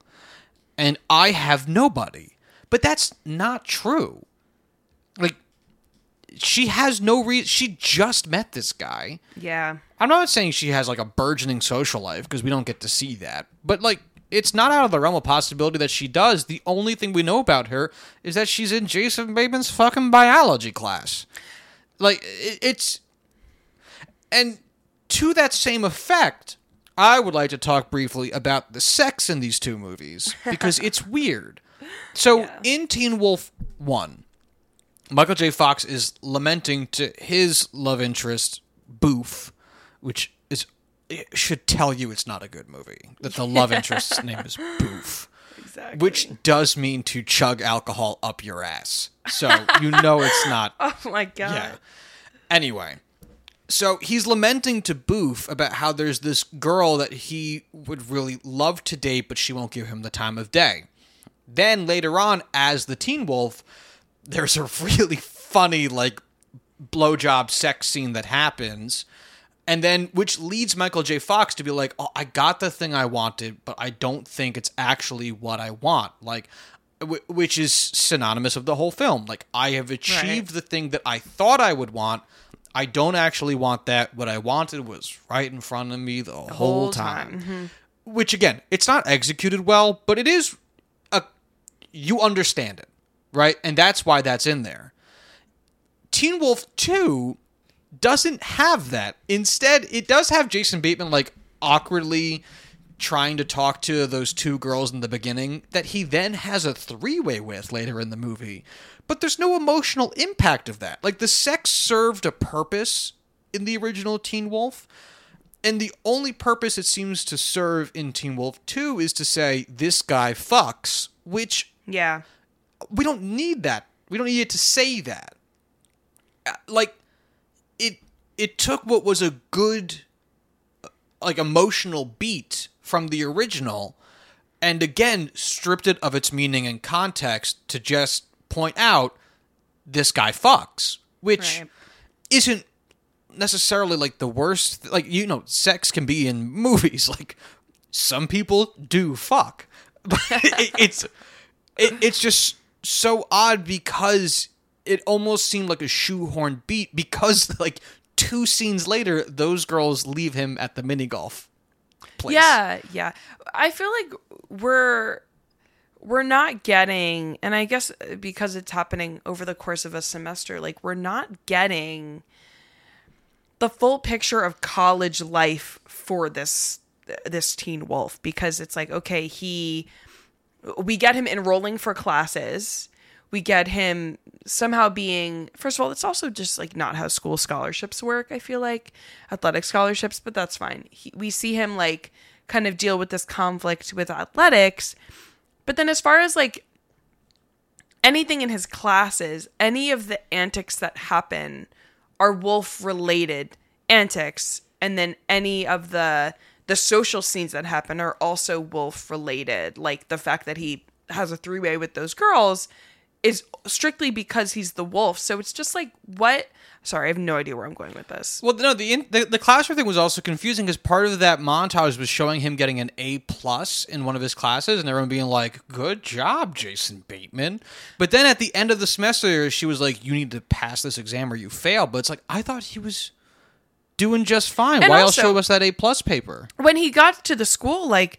and I have nobody. But that's not true. Like, she has no reason. She just met this guy. Yeah. I'm not saying she has like a burgeoning social life because we don't get to see that. But like, it's not out of the realm of possibility that she does. The only thing we know about her is that she's in Jason Bateman's fucking biology class. Like it's and to that same effect, I would like to talk briefly about the sex in these two movies because it's weird. So Yeah. in Teen Wolf 1, Michael J. Fox is lamenting to his love interest, Boof, which is it should tell you it's not a good movie. That the love interest's name is Boof. Exactly. Which does mean to chug alcohol up your ass. So you know it's not Oh my god. yeah. Anyway, so he's lamenting to Boof about how there's this girl that he would really love to date, but she won't give him the time of day. Then later on, as the Teen Wolf, there's a really funny like blowjob sex scene that happens. And then, which leads Michael J. Fox to be like, "Oh, I got the thing I wanted, but I don't think it's actually what I want." Like, w- which is synonymous of the whole film. Like, I have achieved the thing that I thought I would want. I don't actually want that. What I wanted was right in front of me the, whole, whole time. time. Mm-hmm. Which again, it's not executed well, but it is a you understand it, right? And that's why that's in there. Teen Wolf 2 doesn't have that. Instead, it does have Jason Bateman like awkwardly trying to talk to those two girls in the beginning that he then has a three-way with later in the movie. But there's no emotional impact of that. Like the sex served a purpose in the original Teen Wolf. And the only purpose it seems to serve in Teen Wolf 2 is to say this guy fucks, which Yeah. we don't need that. We don't need it to say that. Uh, Like it it took what was a good uh, like emotional beat from the original and again stripped it of its meaning and context to just point out this guy fucks, which Right. isn't necessarily like the worst like you know sex can be in movies like some people do fuck but it, it's it, it's just so odd because it almost seemed like a shoehorn beat because like two scenes later those girls leave him at the mini golf place Yeah, yeah. I feel like we're we're not getting and I guess uh, because it's happening over the course of a semester, like we're not getting the full picture of college life for this this teen wolf because it's like okay, he we get him enrolling for classes. We get him somehow being first of all, it's also just like not how school scholarships work, I feel like. Athletic scholarships, but that's fine. He, we see him like kind of deal with this conflict with athletics. But then as far as like anything in his classes, any of the antics that happen are wolf related antics and then any of the the social scenes that happen are also wolf related like the fact that he has a three-way with those girls is strictly because he's the wolf so it's just like what sorry i have no idea where i'm going with this Well, no, the, in, the the classroom thing was also confusing because part of that montage was showing him getting an A plus in one of his classes, and everyone being like, "Good job, Jason Bateman." But then at the end of the semester, she was like, "You need to pass this exam or you fail." But it's like I thought he was doing just fine. And Why also- else show us that A plus paper? when he got to the school like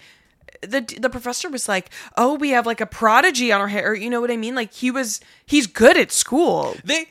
the the professor was like oh we have like a prodigy on our hair you know what i mean like he was he's good at school They.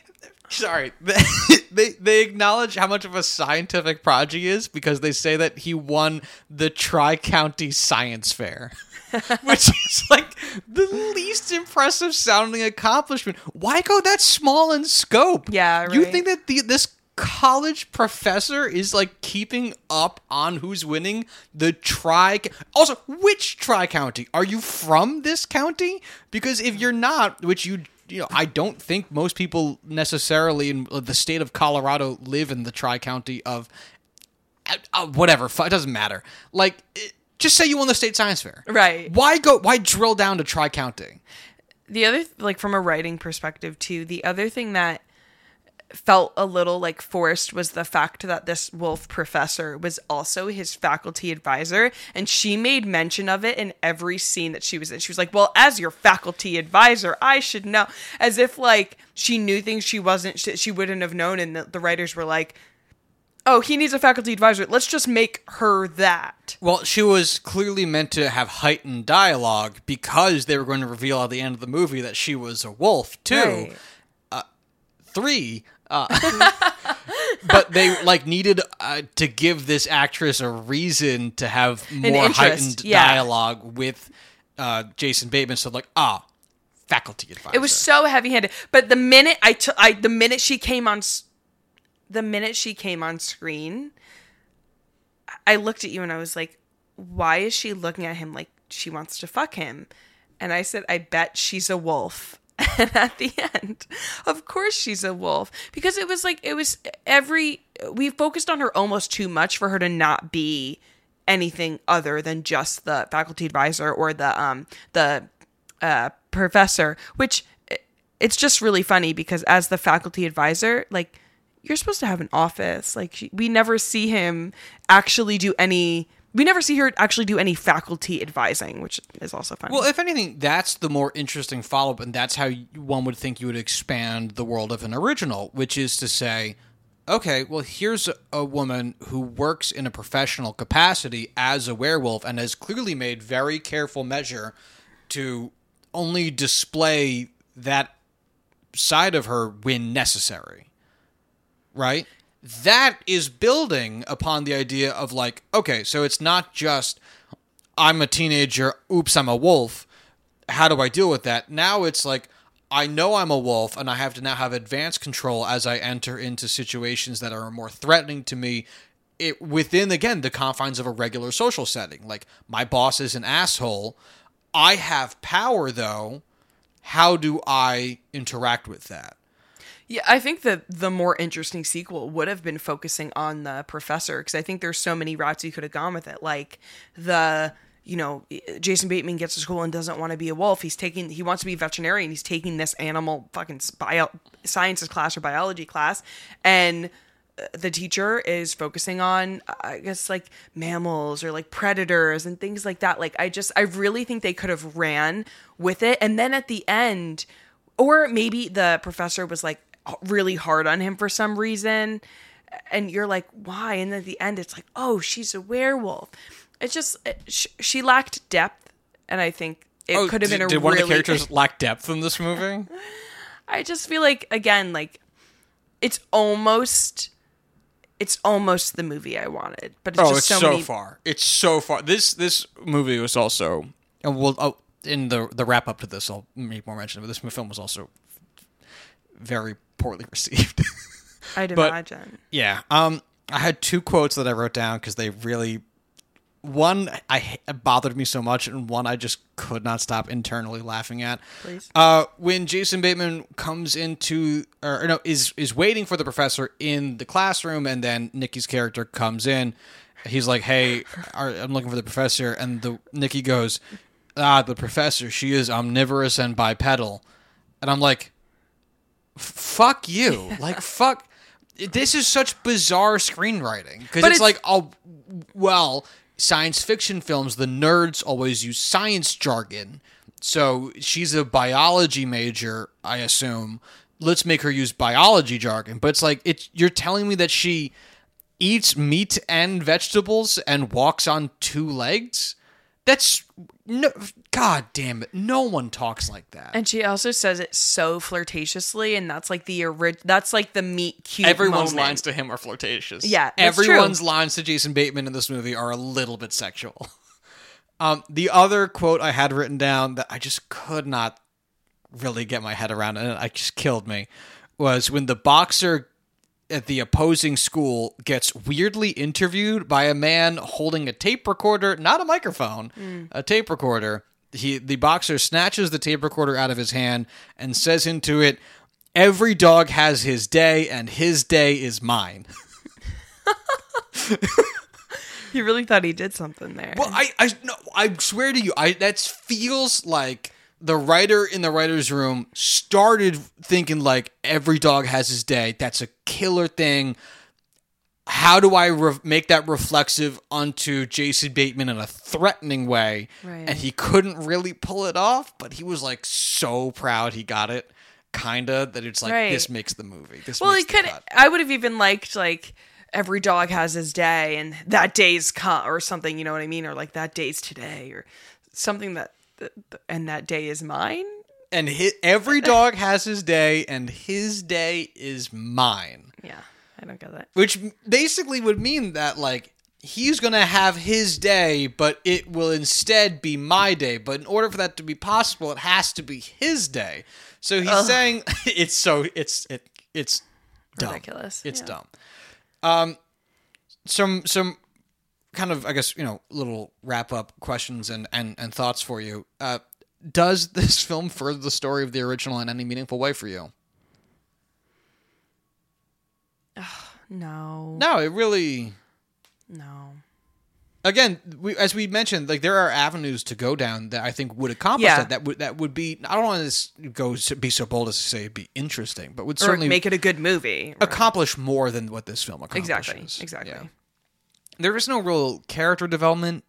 Sorry, they they acknowledge how much of a scientific prodigy is because they say that he won the Tri County Science Fair. which is like the least impressive sounding accomplishment. Why go that small in scope? Yeah, You think that the this college professor is like keeping up on who's winning the tri also which tri county are you from this county? Because if you're not which you you know i don't think most people necessarily in the state of colorado live in the tri county of uh, whatever it doesn't matter. Like it, just say you won the state science fair. Right. why go why drill down to tri county the other like from a writing perspective too the other thing that felt a little like forced was the fact that this wolf professor was also his faculty advisor and she made mention of it in every scene that she was in she was like well as your faculty advisor i should know as if like she knew things she wasn't she, she wouldn't have known and the, the writers were like oh, he needs a faculty advisor. Let's just make her that. Well, she was clearly meant to have heightened dialogue because they were going to reveal at the end of the movie that she was a wolf too. Right. Uh, three, uh, but they like needed uh, to give this actress a reason to have more heightened yeah. dialogue with uh, Jason Bateman. So like, ah, faculty advisor. It was so heavy-handed. But the minute I took, I the minute she came on, s- the minute she came on screen, I looked at you and I was like, "Why is she looking at him like she wants to fuck him?" And I said, "I bet she's a wolf." And at the end, of course she's a wolf because it was like it was every we focused on her almost too much for her to not be anything other than just the faculty advisor or the um the uh, professor, which it's just really funny because as the faculty advisor, like you're supposed to have an office. Like she, we never see him actually do any. We never see her actually do any faculty advising, which is also fun. Well, if anything, that's the more interesting follow up, and that's how one would think you would expand the world of an original, which is to say, okay, well, here's a, a woman who works in a professional capacity as a werewolf and has clearly made very careful measure to only display that side of her when necessary. Right? That is building upon the idea of like, okay, so it's not just I'm a teenager, oops, I'm a wolf. How do I deal with that? Now it's like I know I'm a wolf and I have to now have advanced control as I enter into situations that are more threatening to me it within again the confines of a regular social setting. Like my boss is an asshole. I have power though. How do I interact with that? Yeah, I think the the more interesting sequel would have been focusing on the professor because I think there's so many routes you could have gone with it. Like the you know Jason Bateman gets to school and doesn't want to be a wolf. He's taking he wants to be a veterinarian. He's taking this animal fucking bio sciences class or biology class, and uh, the teacher is focusing on I guess like mammals or like predators and things like that. Like I just I really think they could have ran with it, and then at the end or maybe the professor was like really hard on him for some reason and you're like why and then at the end it's like oh she's a werewolf it's just it, sh- she lacked depth and i think it oh, could have been Oh, a did one really of the characters lack depth in this movie? i just feel like again like it's almost it's almost the movie i wanted but it's oh, just it's so, many far. It's so far. This this movie was also, and we'll oh, in the the wrap up to this, I'll make more mention of. This film was also very poorly received. i'd but- imagine yeah. Um, I had two quotes that I wrote down because they really. One I it bothered me so much, and one I just could not stop internally laughing at. Please. Uh, when Jason Bateman comes into, or, or no, is is waiting for the professor in the classroom, and then Nikki's character comes in. He's like, "Hey, are- I'm looking for the professor," and the Nikki goes, "Ah, the professor. She is omnivorous and bipedal," and I'm like, "F- "Fuck you! Like, fuck." This is such bizarre screenwriting because it's, it's- like, oh, well, science fiction films, the nerds always use science jargon. So she's a biology major, I assume. Let's make her use biology jargon. But it's like it's you're telling me that she eats meat and vegetables and walks on two legs? That's no god damn it. No one talks like that. and she also says it so flirtatiously and that's like the ori- that's like the meet cute Everyone's moment. lines to him are flirtatious. Yeah, that's true. everyone's lines to Jason Bateman in this movie are a little bit sexual. Um, the other quote I had written down that I just could not really get my head around, and it just killed me, was when the boxer at the opposing school gets weirdly interviewed by a man holding a tape recorder, not a microphone, mm. a tape recorder. He the boxer snatches the tape recorder out of his hand and says into it, "Every dog has his day, and his day is mine." he really thought he did something there Well, I I no, I swear to you, I that feels like the writer in the writer's room started thinking like every dog has his day. That's a killer thing. How do I re- make that reflexive onto Jason Bateman in a threatening way? Right. And he couldn't really pull it off, but he was like so proud he got it. Kinda that it's like Right. this makes the movie. This well it could cut. i would have even liked like every dog has his day and that day's come or something, you know what I mean? Or like that day's today or something that, and that day is mine. And hi every dog has his day, and his day is mine. Yeah, I don't get that. Which basically would mean that, like, he's going to have his day, but it will instead be my day. But in order for that to be possible, it has to be his day. So he's saying it's so it's it it's dumb. Ridiculous. It's Yeah. dumb. Um, some some kind of I guess you know little wrap up questions and and and thoughts for you. Uh, does this film further the story of the original in any meaningful way for you? No, No, it really. no. Again, we, as we mentioned, like there are avenues to go down that I think would accomplish Yeah. that. That would that would be. I don't want to go be so bold as to say it'd be interesting, but would Or certainly make it a good movie. or- accomplish more than what this film accomplishes. exactly. Exactly. Yeah. There is no real character development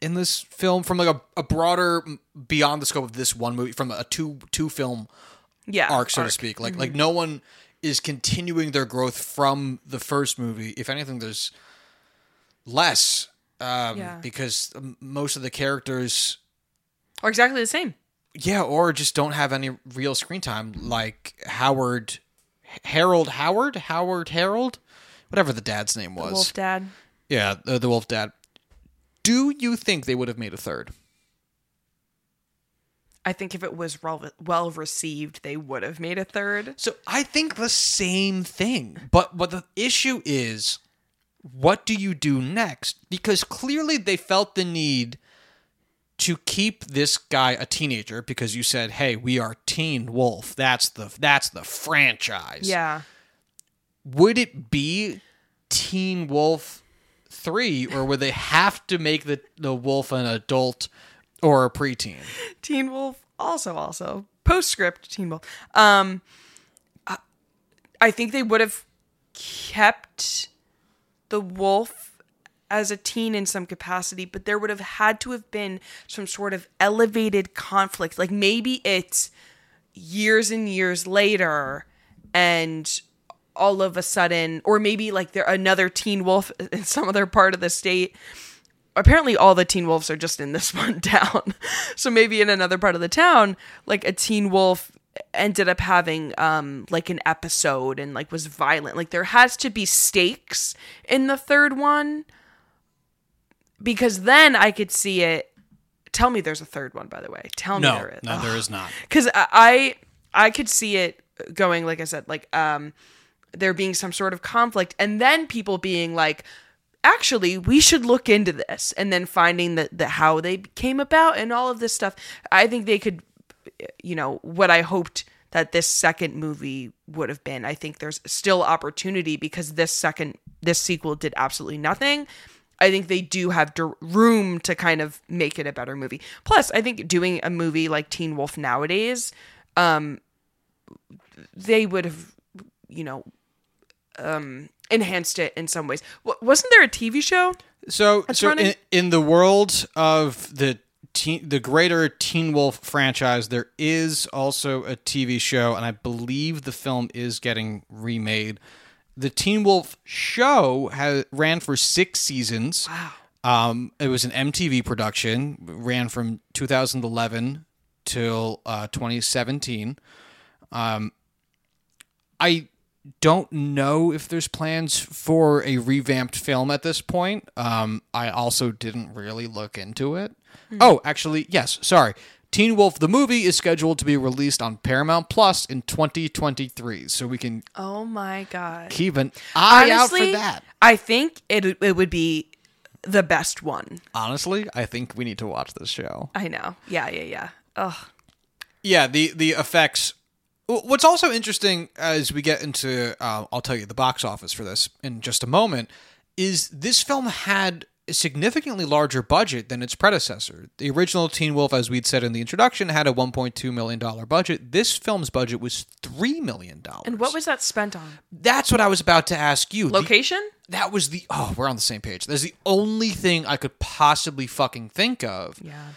in this film from like a, a broader beyond the scope of this one movie from a two two film Yeah. arc so to speak like like no one is continuing their growth from the first movie if anything there's less um, Yeah. because most of the characters are exactly the same. yeah or just don't have any real screen time like howard harold howard howard harold whatever the dad's name was Wolf Dad. Yeah, the, the Wolf Dad. Do you think they would have made a third? I think if it was well, well received, they would have made a third. So I think the same thing. But but the issue is what do you do next? Because clearly they felt the need to keep this guy a teenager because you said, "Hey, we are Teen Wolf. That's the that's the franchise." Yeah. Would it be Teen Wolf 3 or would they have to make the the wolf an adult or a preteen? Teen Wolf also also postscript Teen Wolf. Um I- I think they would have kept the wolf as a teen in some capacity, but there would have had to have been some sort of elevated conflict. Like maybe it's years and years later and all of a sudden or maybe like there another teen wolf in some other part of the state. Apparently all the teen wolves are just in this one town. So maybe in another part of the town like a teen wolf ended up having um like an episode and like was violent. Like there has to be stakes in the third one because then i could see it. Tell me there's a third one by the way. Tell me there is. no, there is not. because I I could see it going like I said, like um, there being some sort of conflict, and then people being like, actually, we should look into this, and then finding that the how they came about and all of this stuff. I think they could, you know, what I hoped that this second movie would have been. I think there's still opportunity because this second this sequel did absolutely nothing. I think they do have room to kind of make it a better movie. Plus, I think doing a movie like Teen Wolf nowadays, um, they would have, you know, um, enhanced it in some ways. W- wasn't there a TV show? So, so running- in, in the world of the teen, the greater Teen Wolf franchise, there is also a TV show, and I believe the film is getting remade. The Teen Wolf show has ran for six seasons. Wow. Um, it was an MTV production, ran from 2011 till uh, 2017. Um, I don't know if there's plans for a revamped film at this point. Um, I also didn't really look into it. Oh, actually, yes. Sorry. Teen Wolf the movie is scheduled to be released on Paramount Plus in 2023, so we can Oh my god! keep an eye Honestly, out for that. I think it it would be the best one. Honestly, I think we need to watch this show. I know. Yeah, yeah, yeah. Ugh. Yeah, the the effects. What's also interesting as we get into, uh, I'll tell you the box office for this in just a moment, is this film had a significantly larger budget than its predecessor. The original Teen Wolf, as we'd said in the introduction, had a 1.2 million dollar budget. This film's budget was three million dollars. And what was that spent on? That's what I was about to ask you. The- Location? that was the oh, we're on the same page. That's the only thing I could possibly fucking think of. yeah.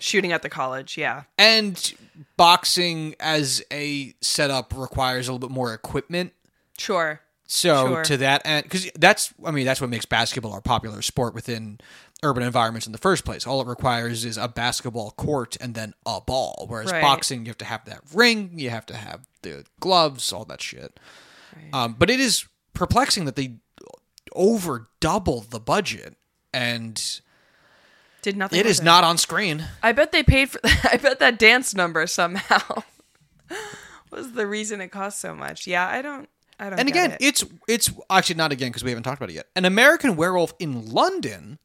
Shooting at the college. Yeah. And boxing as a setup requires a little bit more equipment. Sure. So Sure. to that end, because that's I mean that's what makes basketball a popular sport within urban environments in the first place. All it requires is a basketball court and then a ball. Whereas Right. boxing, you have to have that ring, you have to have the gloves, all that shit. Um, but it is perplexing that they over double the budget and Did nothing. it not on screen. I bet they paid for. I bet that dance number somehow was the reason it cost so much. Yeah, I don't. I don't. And again, it. it's it's actually not again because we haven't talked about it yet. An American Werewolf in London,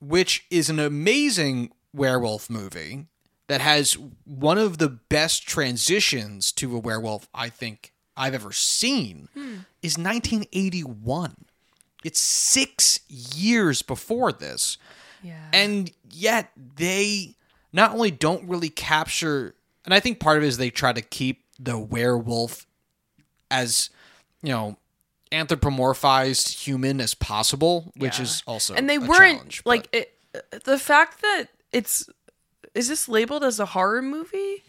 which is an amazing werewolf movie that has one of the best transitions to a werewolf I think I've ever seen, hmm. is 1981. It's six years before this. Yeah. And yet they not only don't really capture and I think part of it is they try to keep the werewolf as, you know, anthropomorphized human as possible, which Yeah. is also and they weren't challenge, like it, the fact that it's is this labeled as a horror movie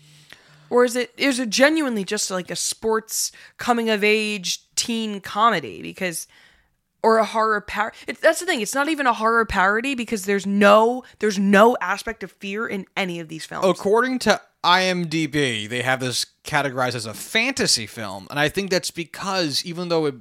or is it is it genuinely just like a sports coming of age teen comedy because or a horror par it, that's the thing it's not even a horror parody because there's no there's no aspect of fear in any of these films According to IMDb, they have this categorized as a fantasy film, and I think that's because even though it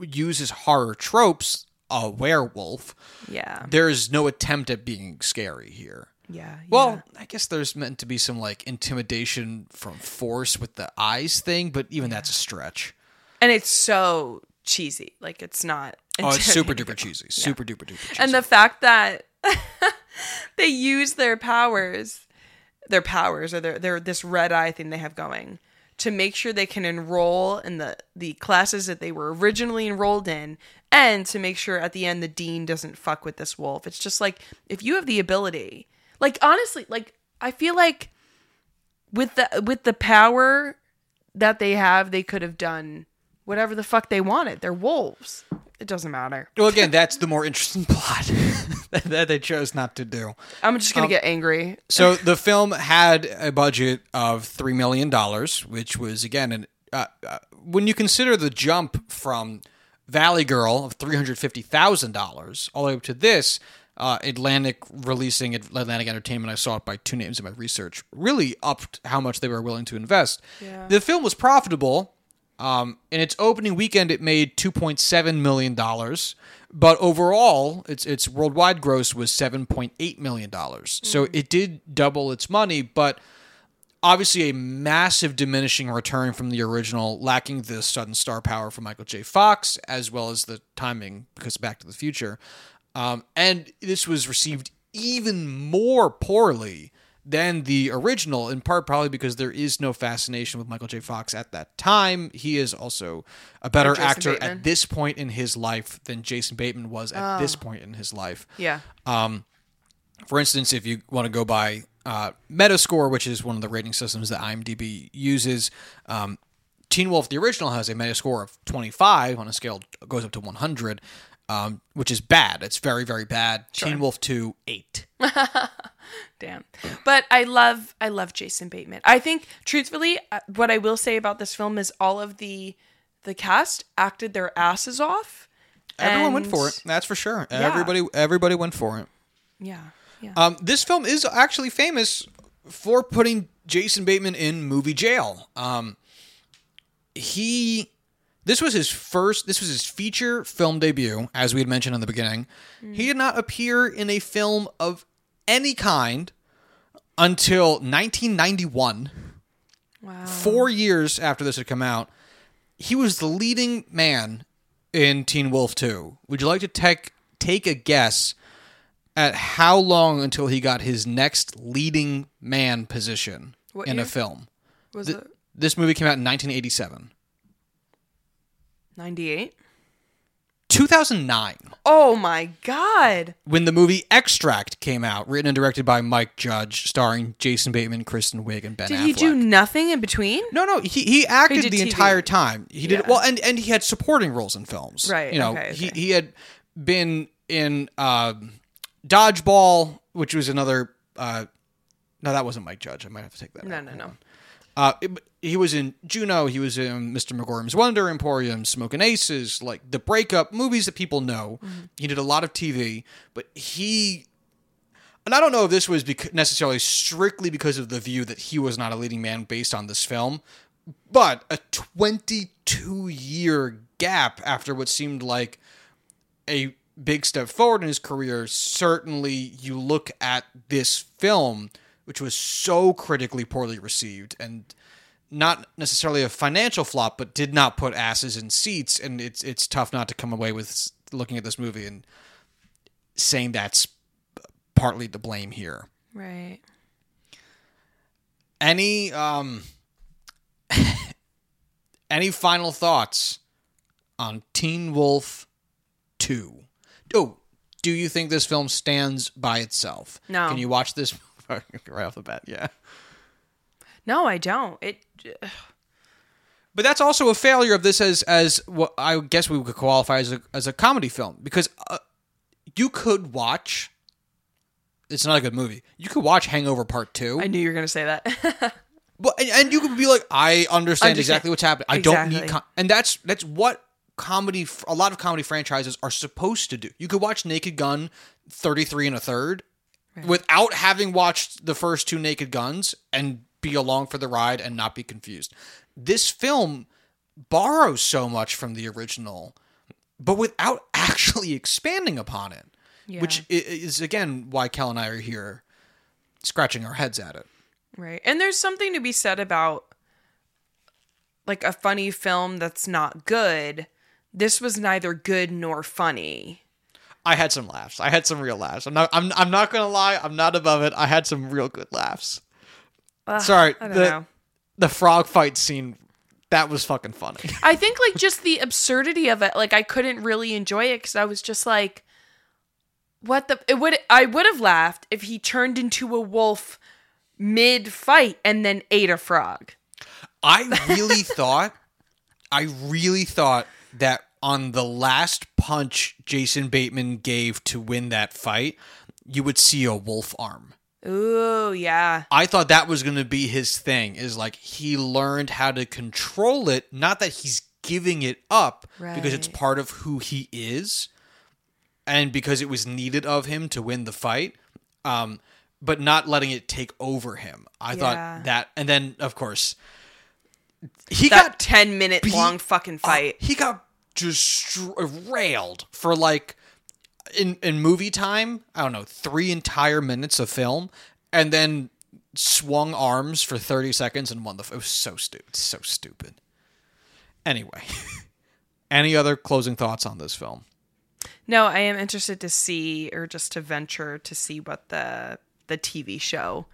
uses horror tropes, a werewolf, yeah there's no attempt at being scary here. yeah Well, I guess there's meant to be some like intimidation from force with the eyes thing, but even that's a stretch. and it's so cheesy like it's not Oh, it's super duper cheesy. Super duper duper cheesy. and the fact that they use their powers their powers or their, their this red eye thing they have going to make sure they can enroll in the the classes that they were originally enrolled in and to make sure at the end the dean doesn't fuck with this wolf. It's just like if you have the ability like honestly like i feel like with the with the power that they have they could have done whatever the fuck they wanted. They're wolves it doesn't matter well, again, that's the more interesting plot that, they chose not to do. i'm just gonna get angry So the film had a budget of three million dollars, which was again, an, uh, uh, when you consider the jump from Valley Girl of three hundred fifty thousand dollars all the way up to this. Uh, Atlantic releasing Atlantic Entertainment, I saw it by two names in my research, really upped how much they were willing to invest. Yeah. The film was profitable. Um, in its opening weekend, it made two point seven million dollars, but overall, its its worldwide gross was seven point eight million dollars. So it did double its money, but obviously a massive diminishing return from the original, lacking the sudden star power from Michael J. Fox as well as the timing because Back to the Future. Um, and this was received even more poorly than the original, in part probably because there is no fascination with Michael J. Fox at that time. He is also a better actor Bateman. at this point in his life than Jason Bateman was at this point in his life. yeah For instance, if you want to go by uh, Metascore, which is one of the rating systems that IMDb uses, um, Teen Wolf, the original, has a Metascore of 25 on a scale goes up to 100, um, which is bad. It's very, very bad. Teen Wolf 2, 8. Damn. But I love I love Jason Bateman. I think truthfully uh, what I will say about this film is all of the the cast acted their asses off. Everyone went for it. That's for sure. Everybody, everybody went for it. Yeah. Yeah. Um, this film is actually famous for putting Jason Bateman in movie jail. Um, he, this was his first, this was his feature film debut, as we had mentioned in the beginning. He did not appear in a film of any kind until 1991, wow. four years after this had come out. He was the leading man in Teen Wolf 2. Would you like to take take a guess at how long until he got his next leading man position What in a film? Was Th- it This movie came out in 1987. 98? 2009, Oh my god. when the movie Extract came out, written and directed by Mike Judge, starring Jason Bateman, Kristen Wiig, and Ben Did Affleck. he do nothing in between? No, no, he he acted the TV. entire time. He did Yeah. well, and and he had supporting roles in films. Right, You know, okay, he okay. he had been in uh, Dodgeball, which was another. Uh, no, that wasn't Mike Judge. I might have to take that. No, back. no, no. Uh, it- he was in Juno. He was in Mr. Magorium's Wonder Emporium, Smoking Aces, like the breakup movies that people know. He did a lot of TV, but he. And I don't know if this was bec- necessarily strictly because of the view that he was not a leading man based on this film, but a 22 year gap after what seemed like a big step forward in his career, certainly you look at this film, which was so critically poorly received and not necessarily a financial flop, but did not put asses in seats, and it's it's tough not to come away with looking at this movie and saying that's partly to blame here. Right. Any um any final thoughts on Teen Wolf 2? Oh, do you think this film stands by itself? No. Can you watch this right off the bat? Yeah. No, I don't. It. But that's also a failure of this as as what I guess we could qualify as a as a comedy film because uh, you could watch it's not a good movie. You could watch Hangover Part 2. I knew you were gonna say that. But and, and you could be like, I understand, Understand. exactly what's happening. I don't need, com-. and that's that's what comedy. A lot of comedy franchises are supposed to do. You could watch Naked Gun thirty three and a third without having watched the first two Naked Guns and be along for the ride and not be confused. This film borrows so much from the original, but without actually expanding upon it, which is again why Kel and I are here, scratching our heads at it. Right. And there's something to be said about like a funny film that's not good. This was neither good nor funny. I had some laughs. I had some real laughs. I'm not. I'm. I'm not gonna lie. I'm not above it. I had some real good laughs. Sorry. I don't the know. the frog fight scene. That was fucking funny. I think like just the absurdity of it, like I couldn't really enjoy it because I was just like, what the? It would I would have laughed if he turned into a wolf mid fight and then ate a frog. I really thought. I really thought that on the last punch Jason Bateman gave to win that fight, you would see a wolf arm. Ooh, yeah. I thought that was going to be his thing is like he learned how to control it, not that he's giving it up because it's part of who he is and because it was needed of him to win the fight. Um but not letting it take over him. I Yeah. thought that and then of course he That got 10 minute beat long fucking fight. he got just railed for like in in movie time. I don't know three entire minutes of film, and then swung arms for thirty seconds and won the. It was so stupid. So stupid. Anyway, any other closing thoughts on this film? No, I am interested to see or just to venture to see what the the TV show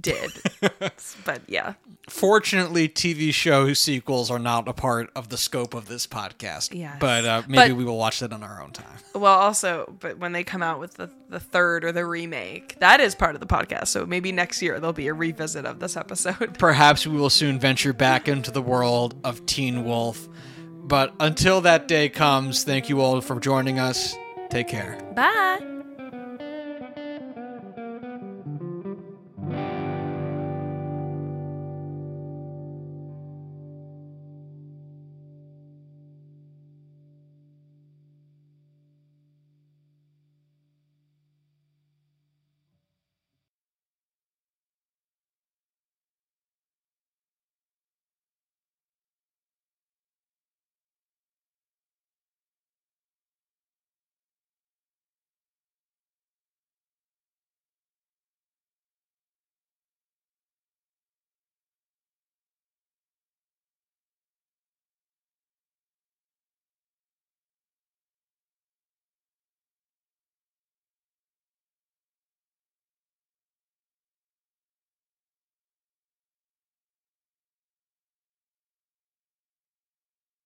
did. but yeah. Fortunately, TV show sequels are not a part of the scope of this podcast. Yes. but uh, maybe But- we will watch that on our own time. Well, also, but when they come out with the, the third or the remake, that is part of the podcast. So maybe next year there'll be a revisit of this episode. Perhaps we will soon venture back into the world of Teen Wolf. But until that day comes, thank you all for joining us. Take care. Bye.